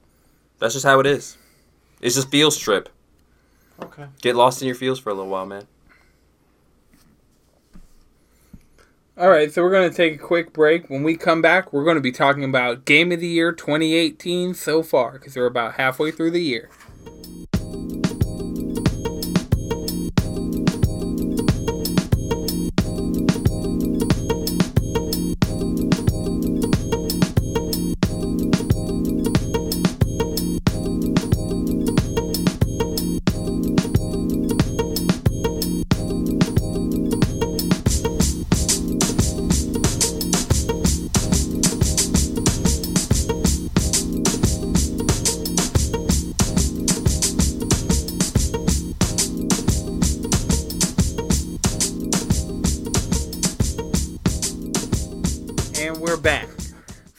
That's just how it is. It's just feels trip. Okay. Get lost in your feels for a little while, man. All right, so we're going to take a quick break. When we come back, we're going to be talking about Game of the Year 2018 so far because we're about halfway through the year.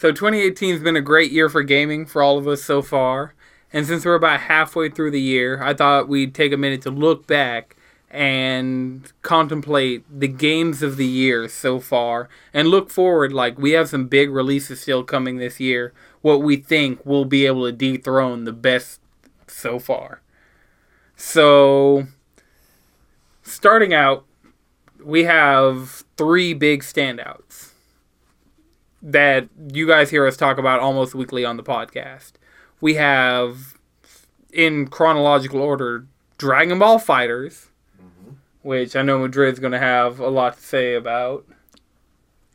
So 2018 has been a great year for gaming for all of us so far. And since we're about halfway through the year, I thought we'd take a minute to look back and contemplate the games of the year so far and look forward. Like we have some big releases still coming this year. What we think will be able to dethrone the best so far. So starting out we have three big standouts that you guys hear us talk about almost weekly on the podcast we have in chronological order dragon ball FighterZ mm-hmm. which I know Madrid's going to have a lot to say about.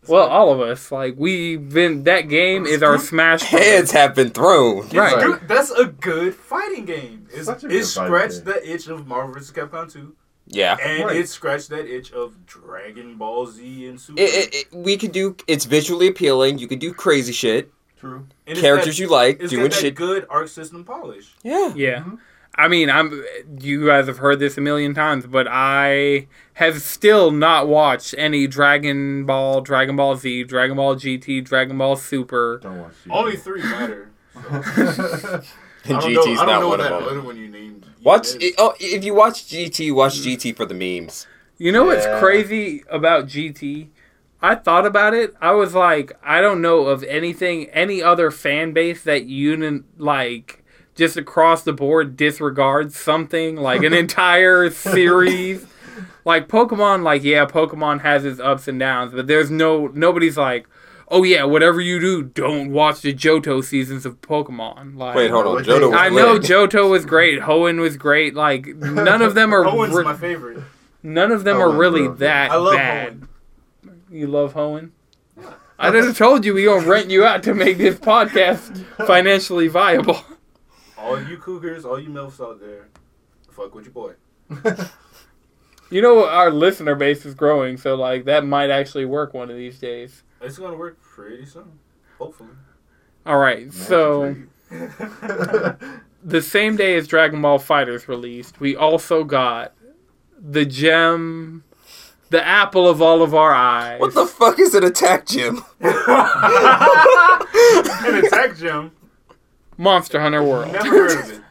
Well, all of us like we've been. That game is our Smash. Brothers. Heads have been thrown. Right. That's a good fighting game. It's, Such it good scratched the itch of Marvel vs. Capcom 2, Yeah. and Right. it scratched that itch of Dragon Ball Z and Super. It, it, it, we could do. It's visually appealing. You could do crazy shit. True. And Characters got- you like It's doing got that shit. good arc system polish. Yeah. Yeah. I mean, I'm. You guys have heard this a million times, but I have still not watched any Dragon Ball, Dragon Ball Z, Dragon Ball GT, Dragon Ball Super. Don't watch. TV. Only three matter. And I don't GT's know, I don't know one that of them. other one you named. Watch. It, oh, if you watch GT, watch mm. GT for the memes. You know what's crazy about GT? I thought about it. I was like, I don't know of anything, any other fan base that unin like just across the board disregards something like an entire series. Like Pokemon, like yeah, Pokemon has its ups and downs, but there's no nobody's like, oh yeah, whatever you do, don't watch the Johto seasons of Pokemon. Like, Wait, hold on. Wait, Johto was I know lit. Johto was great, Hoenn was great. Like none of them are Owen's re- my favorite. None of them Oh, are really love that I love bad. You love Hoenn? I would have told you we gonna rent you out to make this podcast financially viable. All you cougars, all you milfs out there, fuck with your boy. You know our listener base is growing, so like that might actually work one of these days. It's gonna work pretty soon, hopefully. All right, so the same day as Dragon Ball FighterZ released, we also got the gem, the apple of all of our eyes. What the fuck is an attack gym? An attack gym. Monster Hunter World. Never heard of it.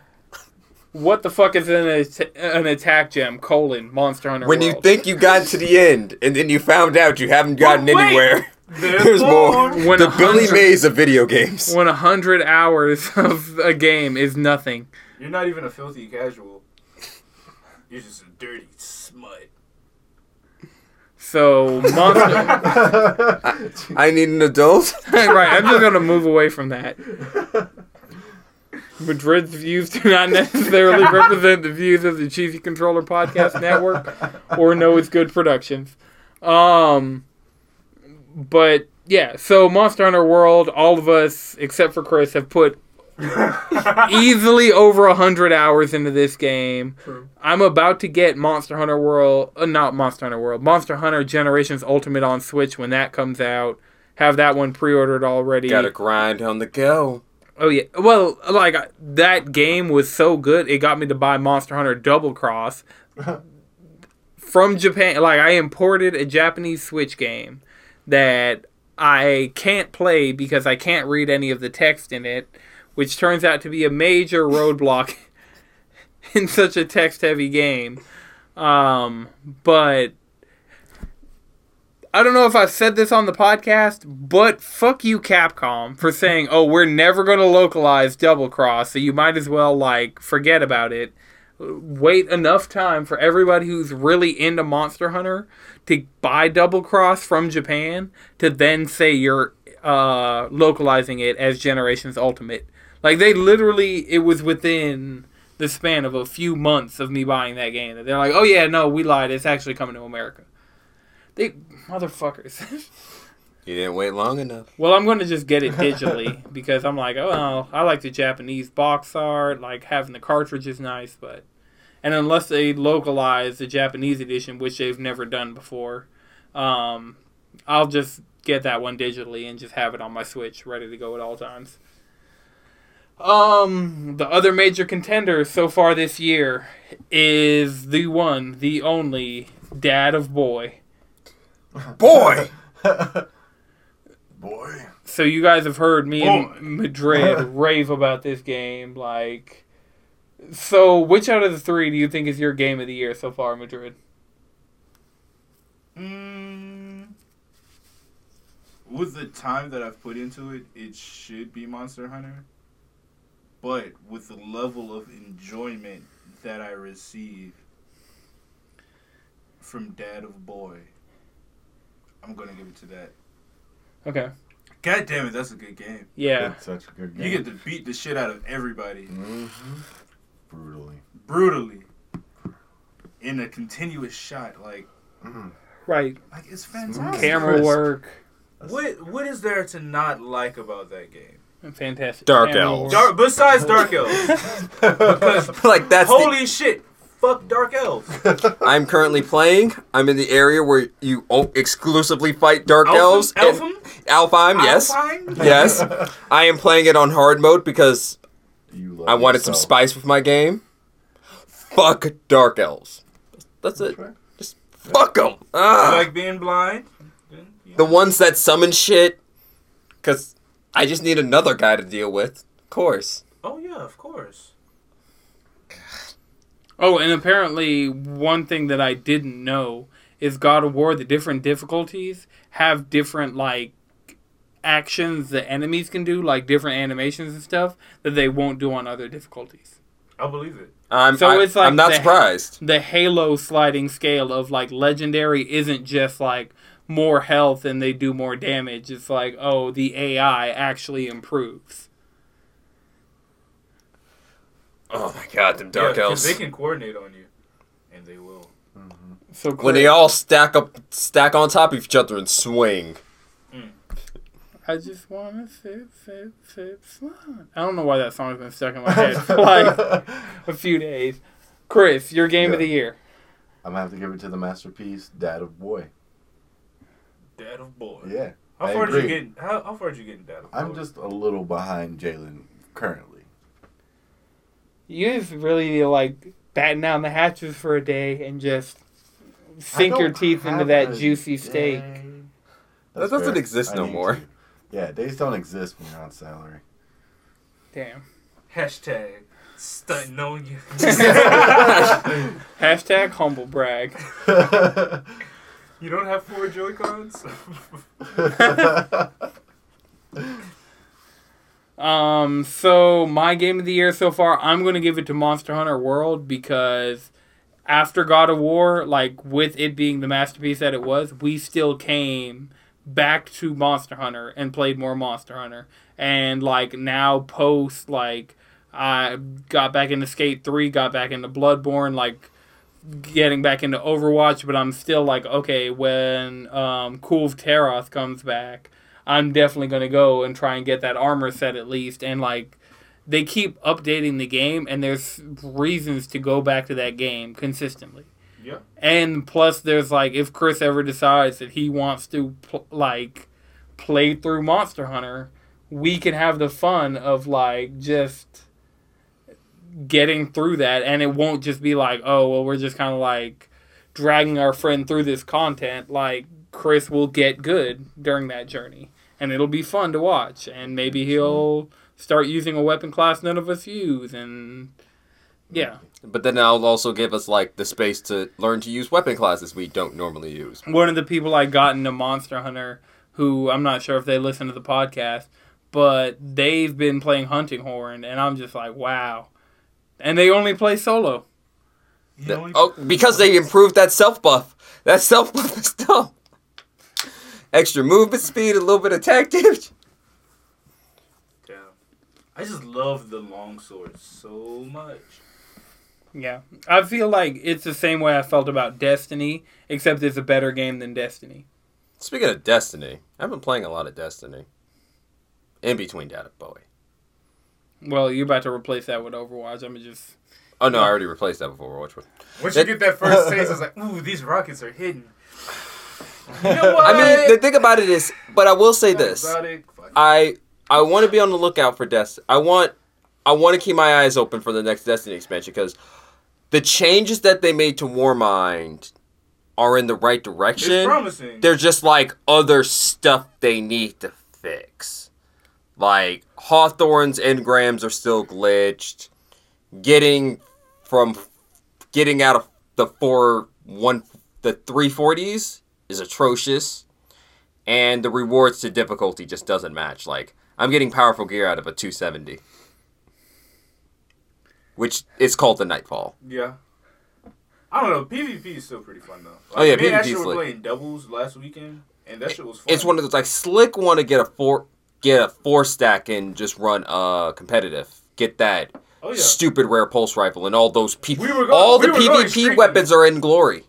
What the fuck is an, at- an attack gem? Colon Monster Hunter When you think you got to the end, and then you found out you haven't gotten But wait! anywhere. There's, There's more. When the Billy hundred- Mays of video games. when a hundred hours of a game is nothing. You're not even a filthy casual. You're just a dirty smut. So monster. I need an adult. right, I'm just gonna move away from that. Madrid's views do not necessarily represent the views of the Cheesy Controller Podcast Network or Know It's Good Productions. Um, but yeah, so Monster Hunter World, all of us except for Chris have put easily over a hundred hours into this game. True. I'm about to get Monster Hunter World, uh, not Monster Hunter World, Monster Hunter Generations Ultimate on Switch when that comes out. Have that one pre-ordered already. Gotta grind on the go. Oh yeah. Well, like that game was so good, it got me to buy Monster Hunter Double Cross from Japan. Like I imported a Japanese Switch game that I can't play because I can't read any of the text in it, which turns out to be a major roadblock in such a text-heavy game. Um, but I don't know if I've said this on the podcast, but fuck you, Capcom, for saying, "Oh, we're never going to localize Double Cross, so you might as well like forget about it." Wait enough time for everybody who's really into Monster Hunter to buy Double Cross from Japan to then say you're uh, localizing it as Generations Ultimate. Like they literally, it was within the span of a few months of me buying that game that they're like, "Oh yeah, no, we lied. It's actually coming to America." They motherfuckers. You didn't wait long enough. well, I'm going to just get it digitally because I'm like, oh, I like the Japanese box art. Like having the cartridge is nice, but and unless they localize the Japanese edition, which they've never done before, um, I'll just get that one digitally and just have it on my Switch, ready to go at all times. Um, the other major contender so far this year is the one, the only Dad of Boy. Boy! Boy. so you guys have heard me and Madrid rave about this game. Like, so which out of the three do you think is your game of the year so far, Madrid? Mm, with the time that I've put into it, it should be Monster Hunter. But with the level of enjoyment that I receive from Dad of Boy, I'm gonna give it to that. Okay. God damn it, that's a good game. Yeah. It's such a good game. You get to beat the shit out of everybody hmm Brutally. brutally in a continuous shot. Like, mm-hmm. Right. like it's fantastic. Camera work. What what is there to not like about that game? Fantastic. Dark Camera Elves. Dark, besides Dark Elves. because like that's the, holy shit, fuck Dark Elves. I'm currently playing. I'm in the area where you o- exclusively fight dark elves. and- Elfum? Alfheim, yes. Alpine? Yes. I am playing it on hard mode because You love I wanted some spice with my game. Fuck dark elves. That's it. Just fuck them. You Ah. like being blind? Then, the ones that summon shit. Cause I just need another guy to deal with. Of course. Oh yeah, of course. Oh, and apparently one thing that I didn't know is God of War. The different difficulties have different like actions the enemies can do, like different animations and stuff that they won't do on other difficulties. I believe it. I'm. So I, it's like I'm not the- surprised. the Halo sliding scale of like legendary isn't just like more health and they do more damage. It's like, oh, the AI actually improves. Oh my god, them dark Yeah, 'cause elves. They can coordinate on you, and they will. So when they all stack up, stack on top of each other and swing. I just wanna sip, sip, sip, slime. I don't know why that song's been stuck in my head for like a few days. Chris, your game of the year. I'm gonna have to give it to the masterpiece, Dad of Boy. Dad of boy. Yeah. How I far did you get? How, how far did you get in Dad of boy? I'm just a little behind Jalen currently. You just really like batten down the hatches for a day and just sink your teeth into that a juicy steak. day. That doesn't fair. exist I no need more. To. Yeah, days don't exist when you're on salary. Damn. Hashtag stunting on you. Hashtag humble brag. you don't have four Joy Cons? Um, so my game of the year so far, I'm gonna give it to Monster Hunter World because after God of War, like with it being the masterpiece that it was, we still came back to Monster Hunter and played more Monster Hunter. And like now post like I got back into Skate 3, got back into Bloodborne, like getting back into Overwatch, but I'm still like, okay, when um Kulv Taroth comes back, I'm definitely gonna go and try and get that armor set at least. And like, they keep updating the game, and there's reasons to go back to that game consistently. Yeah. And plus, there's like, if Chris ever decides that he wants to pl- like play through Monster Hunter, we can have the fun of like just getting through that, and it won't just be like, oh, well, we're just kind of like dragging our friend through this content. Like Chris will get good during that journey, and it'll be fun to watch. And maybe he'll start using a weapon class none of us use, and yeah. But then that'll also give us like the space to learn to use weapon classes we don't normally use. one of the people I got into Monster Hunter, who I'm not sure if they listen to the podcast, but they've been playing Hunting Horn, and I'm just like, wow. And they only play solo. You That- only- oh, because they improved that self buff. That self buff is dumb. Extra movement speed, a little bit of attack damage. Damn. I just love the long sword so much. Yeah. I feel like it's the same way I felt about Destiny, except it's a better game than Destiny. Speaking of Destiny, I've been playing a lot of Destiny. In between Dad and Bowie. Well, you're about to replace that with Overwatch. I'm just. Oh no, I already replaced that with Overwatch. Once That- you get that first taste, it's like, ooh, these rockets are hidden. You know what? I mean, the thing about it is, but I will say this: Exotic. I I want to be on the lookout for Destiny. I want I want to keep my eyes open for the next Destiny expansion because the changes that they made to Warmind are in the right It's direction. promising. They're just like other stuff they need to fix. Like Hawthorne's engrams are still glitched. Getting from getting out of the four one the three forties is atrocious, and the rewards to difficulty just doesn't match. Like I'm getting powerful gear out of a two seventy, which is called the Nightfall. Yeah. I don't know. PvP is still pretty fun though. Oh, yeah, me PvP is were playing doubles last weekend, and that shit was fun. It's one of those like Slick want to get a four get a four stack and just run uh competitive. Get that oh yeah. stupid rare pulse rifle and all those P- We going- all we the PvP weapons are in glory.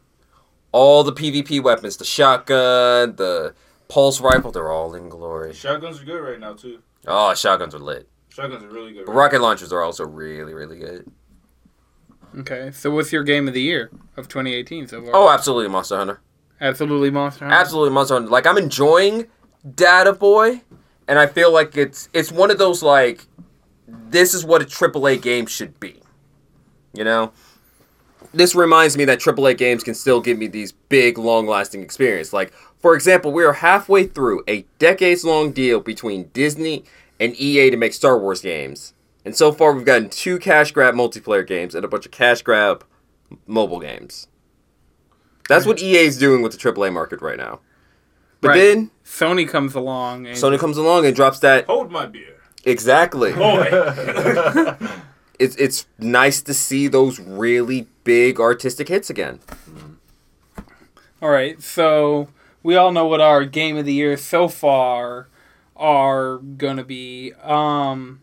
All the PvP weapons, the shotgun, the pulse rifle, they're all in glory. Shotguns are good right now too. Oh, shotguns are lit. Shotguns are really good. But right rocket launchers are also really, really good. Okay, so what's your game of the year of 2018 so far? Oh, absolutely, Monster Hunter. absolutely Monster Hunter. Absolutely, Monster Hunter. Like I'm enjoying Data Boy, and I feel like it's it's one of those like this is what a AAA game should be. You know, this reminds me that AAA games can still give me these big, long-lasting experience. Like for example, we are halfway through a decades-long deal between Disney and EA to make Star Wars games, and so far we've gotten two cash grab multiplayer games and a bunch of cash grab mobile games. That's what EA is doing with the AAA market right now. But Right. then Sony comes along and Sony comes along and drops that Hold my beer. exactly. Boy. It's it's nice to see those really big artistic hits again. All right, so we all know what our game of the year so far are gonna be. Um,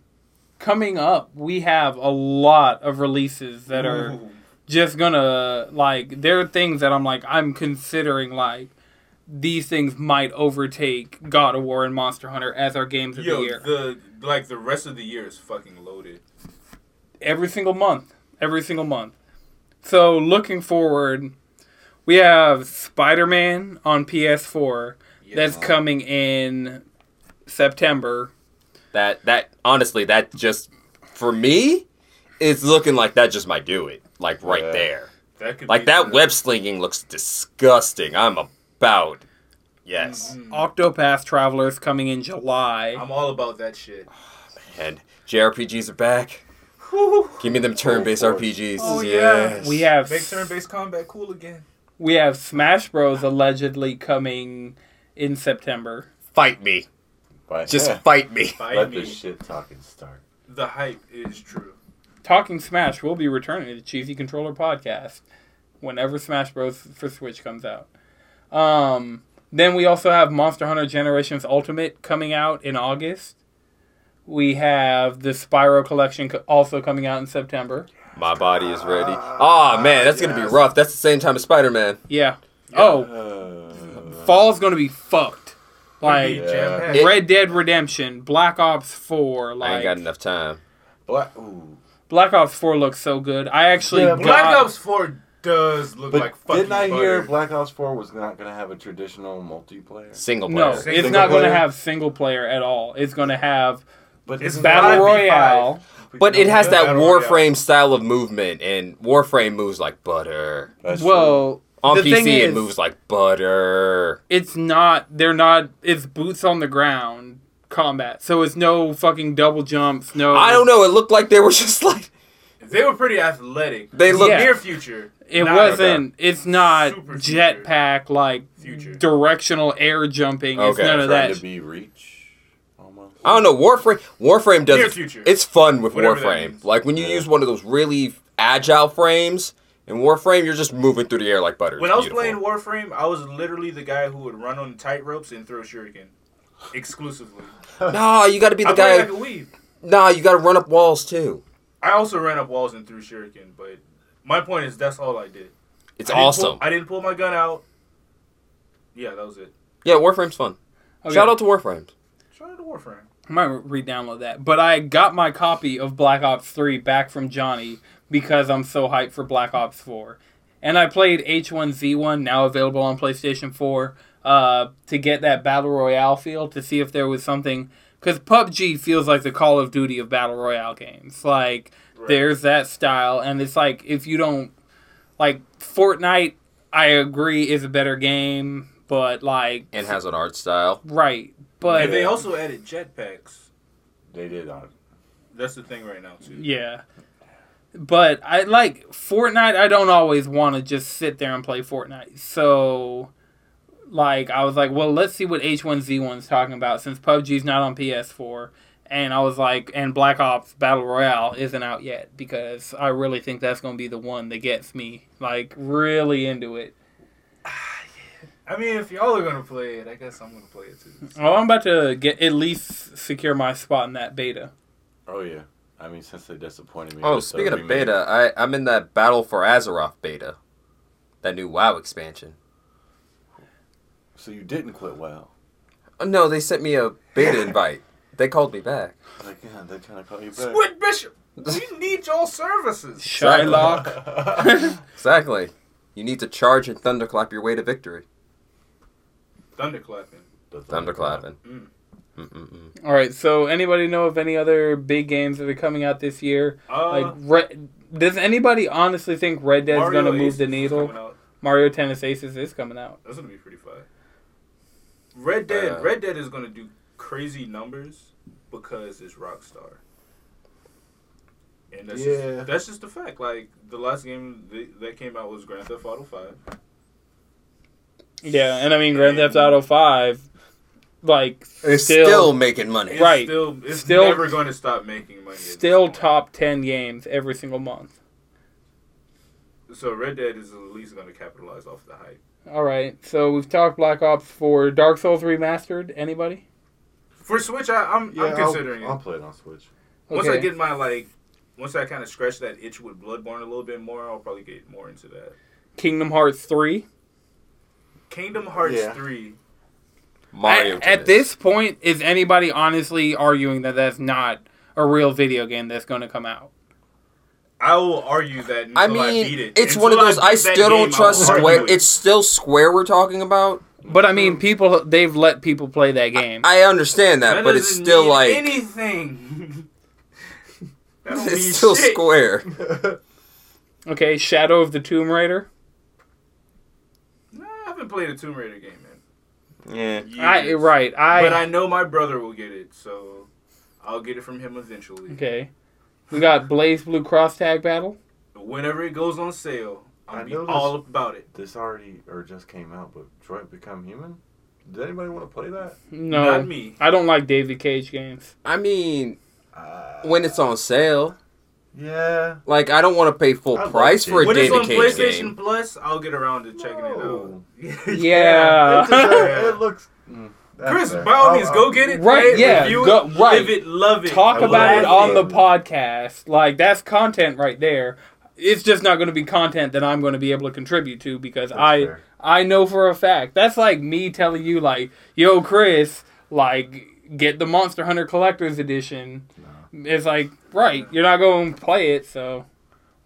coming up, we have a lot of releases that are Ooh. just gonna like. There are things that I'm like I'm considering like these things might overtake God of War and Monster Hunter as our games of the year. the like the rest of the year is fucking loaded. every single month. Every single month. So looking forward, we have Spider Man on PS4 that's coming in September. That that honestly that just for me, it's looking like that just might do it. Like right Yeah. there. That could Like that the- web slinging looks disgusting. I'm about yes. Mhm. Octopath Travelers coming in July. I'm all about that shit. And JRPGs are back. Give me them turn-based Oh. RPGs. Oh, yeah. We have Make turn-based combat cool again. we have Smash Bros allegedly coming in September. fight me. But, Just yeah, fight me. Fight let me. the shit talking start. The hype is true. Talking Smash will be returning to the Cheesy Controller podcast whenever Smash Bros. for Switch comes out. Um, then we also have Monster Hunter Generations Ultimate coming out in August. We have the Spyro Collection also coming out in September. My body is ready. Oh man, that's gonna be rough. That's the same time as Spider-Man. Yeah. Oh, Uh, fall's gonna be fucked. Like Yeah. jam-packed. Red Dead Redemption, Black Ops Four. Like I ain't got enough time. Black, ooh. Black Ops Four looks so good. I actually Yeah, got, Black Ops 4 does look But like fucking didn't I butter. hear Black Ops 4 was not going to have a traditional multiplayer? Single player. No, player. it's not going to have single player at all. It's going to have But It's battle royale. But it has that Battle Royale. Warframe style of movement, and Warframe moves like butter. That's well, On the PC, thing it is, moves like butter. it's not. They're not. It's boots on the ground combat. So it's no fucking double jumps. No. I don't know. It looked like they were just like They were pretty athletic. they look. Yeah. Near future. It Not wasn't. It's not jetpack like Future. directional air jumping. It's Okay, none of trying that. to be reach, almost. I don't know. Warframe. Warframe does. Near future. It's fun with Whatever Warframe. Like when you Yeah. use one of those really agile frames in Warframe, you're just moving through the air like butter. When It's I was beautiful. playing Warframe, I was literally the guy who would run on tight ropes and throw shuriken. Exclusively. Nah, you got to be the I played guy. like a weave. Nah, you got to run up walls too. I also ran up walls and threw shuriken, but my point is that's all I did. It's I didn't awesome. Pull, I didn't pull my gun out. Yeah, that was it. yeah, Warframe's fun. Okay. Shout out to Warframe. Shout out to Warframe. I might re-download that. But I got my copy of Black Ops 3 back from Johnny because I'm so hyped for Black Ops 4. And I played H1Z1, now available on PlayStation 4, uh, to get that Battle Royale feel, to see if there was something... Because PUBG feels like the Call of Duty of Battle Royale games. Like, Right. there's that style, and it's like, if you don't... Like, Fortnite, I agree, is a better game. but like and has an art style. right. But and they also added jetpacks. They did on. That's the thing right now too. Yeah. But I like Fortnite. I don't always want to just sit there and play Fortnite. So, like, I was like, well, let's see what H1Z1's talking about since PUBG's not on PS4. And I was like, and Black Ops Battle Royale isn't out yet because I really think that's going to be the one that gets me, like, really into it. I mean, if y'all are gonna play it, I guess I'm gonna play it too. Oh, I'm about to get at least secure my spot in that beta. Oh yeah. I mean, since they disappointed me. Oh, speaking of remake. beta, I I'm in that Battle for Azeroth beta, that new WoW expansion. So you didn't quit WoW. Oh, no, they sent me a beta invite. They called me back. Like, yeah, they trying to call you back. Squid Bishop, we need y'all services. Shylock. Exactly. You need to charge and thunderclap your way to victory. Thunderclapping. The Thunderclapping. Mm. Mm-mm-mm. All right. So, anybody know of any other big games that are coming out this year? Uh, Like, Re- does anybody honestly think Red Dead's Mario gonna move the needle? Mario Tennis Aces is coming out. That's gonna be pretty fun. Red Dead, Uh, Red Dead is gonna do crazy numbers because it's Rockstar. And that's Yeah. just, that's just a fact. Like the last game that, that came out was Grand Theft Auto Five. Yeah, and I mean Grand Theft Auto Five, like It's still still, making money. It's Right. Still, it's Still- never going to stop making money. still top ten games every single month. So Red Dead is at least going to capitalize off the hype. All right, so we've talked Black Ops for Dark Souls remastered. Anybody? For Switch, I, I'm Yeah, I'm considering I'll, I'll play it on Switch. Once I get my like, once I kind of scratch that itch with Bloodborne a little bit more, I'll probably get more into that. Kingdom Hearts three. Kingdom Hearts Yeah. three. Mario. At, at this point, is anybody honestly arguing that that's not a real video game that's going to come out? I will argue that until I I, mean, beat it. it's Until one of those. beat I still don't game, trust Square. it. It's still Square we're talking about. But I mean, people they've let people play that game. I understand that, That but it's still mean like anything. That mean it's still shit. Square. okay, Shadow of the Tomb Raider. Nah, I haven't played a Tomb Raider game in Yeah. I right. I, but I know my brother will get it, so I'll get it from him eventually. okay. We got BlazBlue Cross Tag Battle. Whenever it goes on sale, I I'll be noticed- all about it. This already or just came out, but Detroit Become Human. Did anybody want to play that? No, Not me. I don't like David Cage games. I mean, Uh, when it's on sale, yeah. like I don't want to pay full I like price for a it. When it's David on Cage PlayStation game. Plus, I'll get around to checking No. it out. Yeah. It, just- it looks. mm, that's Chris, fair. by all I'll- means, go get it. Right, play it, yeah, review go- it, right. live it, love it. Talk I about it love on the it. podcast. Like that's content right there. It's just not going to be content that I'm going to be able to contribute to because That's I fair. I know for a fact. That's like me telling you like, "Yo, Chris, like get the Monster Hunter Collector's Edition." It's like, right, you're not going to play it, so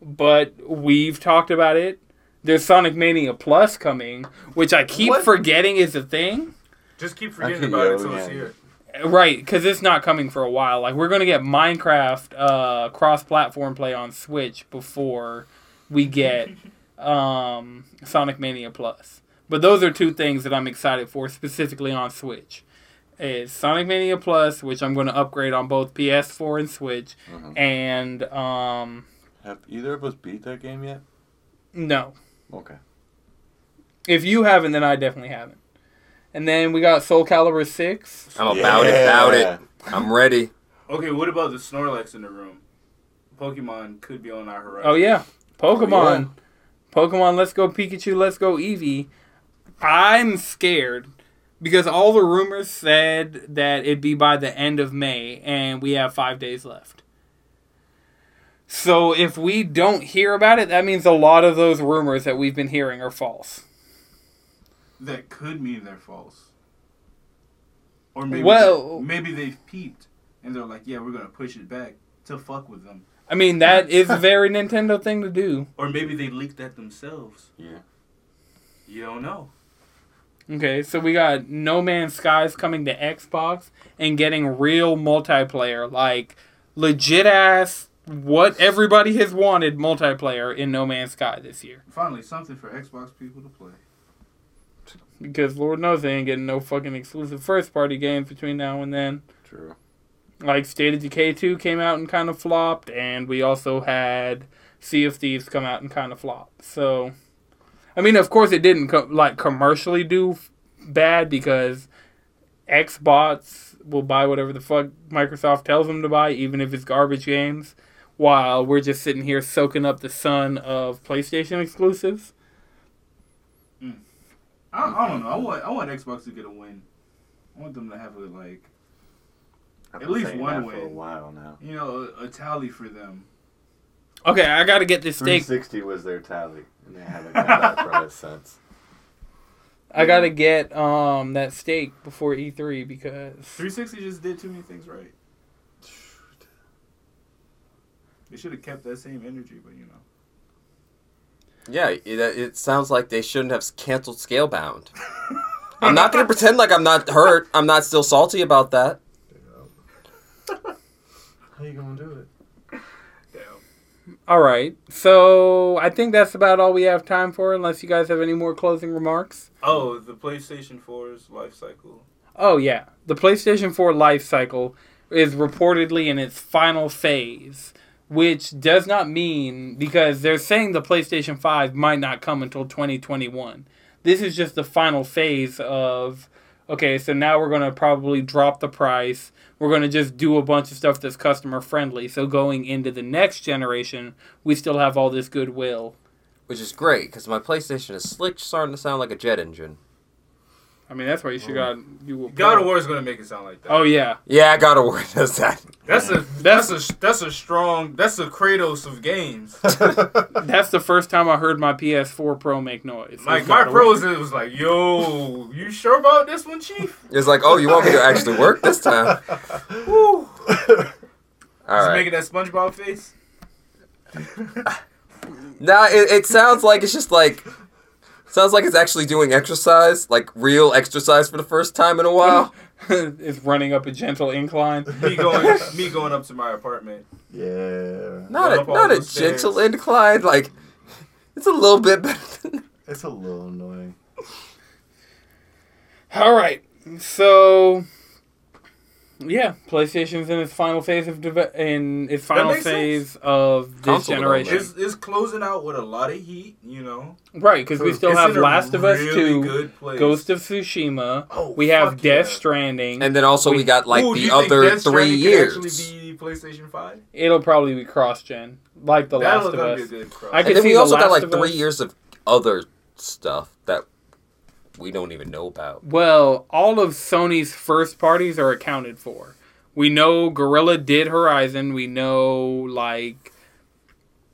but we've talked about it. There's Sonic Mania Plus coming, which I keep What? forgetting is a thing. Just keep forgetting about it until it's at here. Right, because it's not coming for a while. Like we're gonna get Minecraft uh, cross-platform play on Switch before we get um, Sonic Mania Plus. But those are two things that I'm excited for specifically on Switch. Is Sonic Mania Plus, which I'm going to upgrade on both PS4 and Switch, Mhm. and um, Have either of us beat that game yet? no, Okay. if you haven't, then I definitely haven't. And then we got Soul Calibur Six. I'm about it, about it. I'm ready. Okay, what about the Snorlax in the room? Pokemon could be on our horizon. Oh yeah, Pokemon. Pokemon, let's go Pikachu, let's go Eevee. I'm scared because all the rumors said that it'd be by the end of May, and we have five days left. So if we don't hear about it, that means a lot of those rumors that we've been hearing are false. That could mean they're false. Or maybe Well- they, maybe they've peeped and they're like, yeah, we're gonna push it back to fuck with them. I mean, that is a very Nintendo thing to do. Or maybe they leaked that themselves. Yeah. You don't know. Okay, so we got No Man's Skies coming to Xbox and getting real multiplayer, like legit ass what everybody has wanted multiplayer in No Man's Sky this year. Finally, something for Xbox people to play. because Lord knows they ain't getting no fucking exclusive first party games between now and then. True. Like State of Decay 2 came out and kind of flopped, and we also had Sea of Thieves come out and kind of flop. So, I mean, of course, it didn't co- like commercially do f- bad because Xbox will buy whatever the fuck Microsoft tells them to buy, even if it's garbage games, while we're just sitting here soaking up the sun of PlayStation exclusives. Hmm. I, I don't know. I want I want Xbox to get a win. I want them to have a like At least one that for a win. while now. you know a, a tally for them. Okay, I gotta get this steak. 360 was their tally, and they haven't got that from it since. I gotta get um that steak before E3 because 360 just did too many things right. They should have kept that same energy, but you know. Yeah, it, it sounds like they shouldn't have canceled Scalebound. I'm not gonna pretend like I'm not hurt. I'm not still salty about that. How you gonna do it? All right. So I think that's about all we have time for, unless you guys have any more closing remarks. Oh, the PlayStation 4's life cycle. Oh yeah, the PlayStation 4 life cycle is reportedly in its final phase, which does not mean because they're saying the PlayStation 5 might not come until 2021. This is just the final phase of okay, so now we're going to probably drop the price. We're going to just do a bunch of stuff that's customer friendly. So going into the next generation, we still have all this goodwill. Which is great because my PlayStation is slick, starting to sound like a jet engine. I mean, that's why you should got you. God of War is gonna make it sound like that. Oh yeah, Yeah, God of War does that. That's a that's a that's a strong that's a Kratos of games. That's the first time I heard my PS4 Pro make noise. Like my gotta it was like, "Yo, you sure about this one, Chief?" It's like, oh, you want me to actually work this time? Woo! All Just right. making that SpongeBob face. Nah, it, it sounds like it's just like sounds like it's actually doing exercise, like real exercise for the first time in a while. it's running up a gentle incline. Me going, me going up to my apartment. Yeah. Not a not a stairs. gentle incline, like it's a little bit better. Than, It's a little annoying. All right, so yeah, PlayStation's in its final phase of deve- in its final makes phase of this Console generation. It's, it's closing out with a lot of heat, you know. Right, because we still It's have Last of Us really Two. Ghost of Tsushima. Oh, we have fuck Death yeah. Stranding. and then also we, We- got like Ooh, the other Death three Stranding could years. Actually, be PlayStation Five. It'll probably be cross-gen, like The That'll Last of gonna be a Us. good cross. I And then see we The also got like three Us- years of other stuff that we don't even know about. Well, all of Sony's first parties are accounted for. We know Guerrilla did Horizon. We know, like,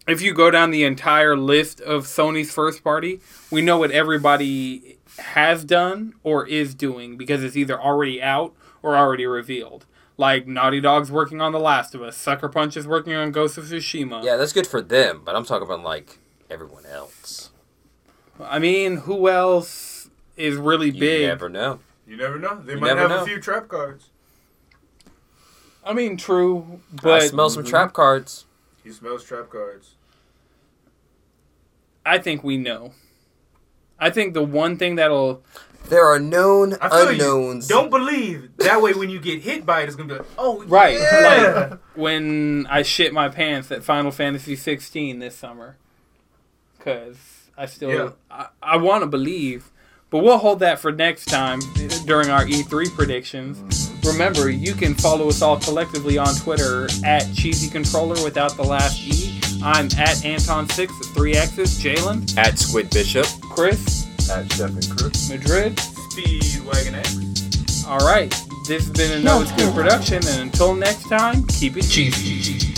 if you go down the entire list of Sony's first party, we know what everybody has done or is doing because it's either already out or already revealed. Like, Naughty Dog's working on The Last of Us, Sucker Punch is working on Ghost of Tsushima. Yeah, that's good for them, but I'm talking about like everyone else. I mean, who else is really You big? You never know. You never know. They You might have know. a few trap cards. I mean, true, but I but smell some trap cards. He smells trap cards. I think we know. I think the one thing that'll There are known unknowns. you. Don't believe. That way, when you get hit by it, it's gonna be like, oh, right yeah. like when I shit my pants at Final Fantasy 16 this summer, because I still Yeah. I, I want to believe, but we'll hold that for next time during our E3 predictions. Remember, you can follow us all collectively on Twitter at Cheesy Controller without the last E. I'm at Anton6 with three X's. Jalen, At Squid Bishop. Chris, At Chef and Chris. Madrid. Speedwagon X. All right, this has been another good production, and until next time, keep it cheesy.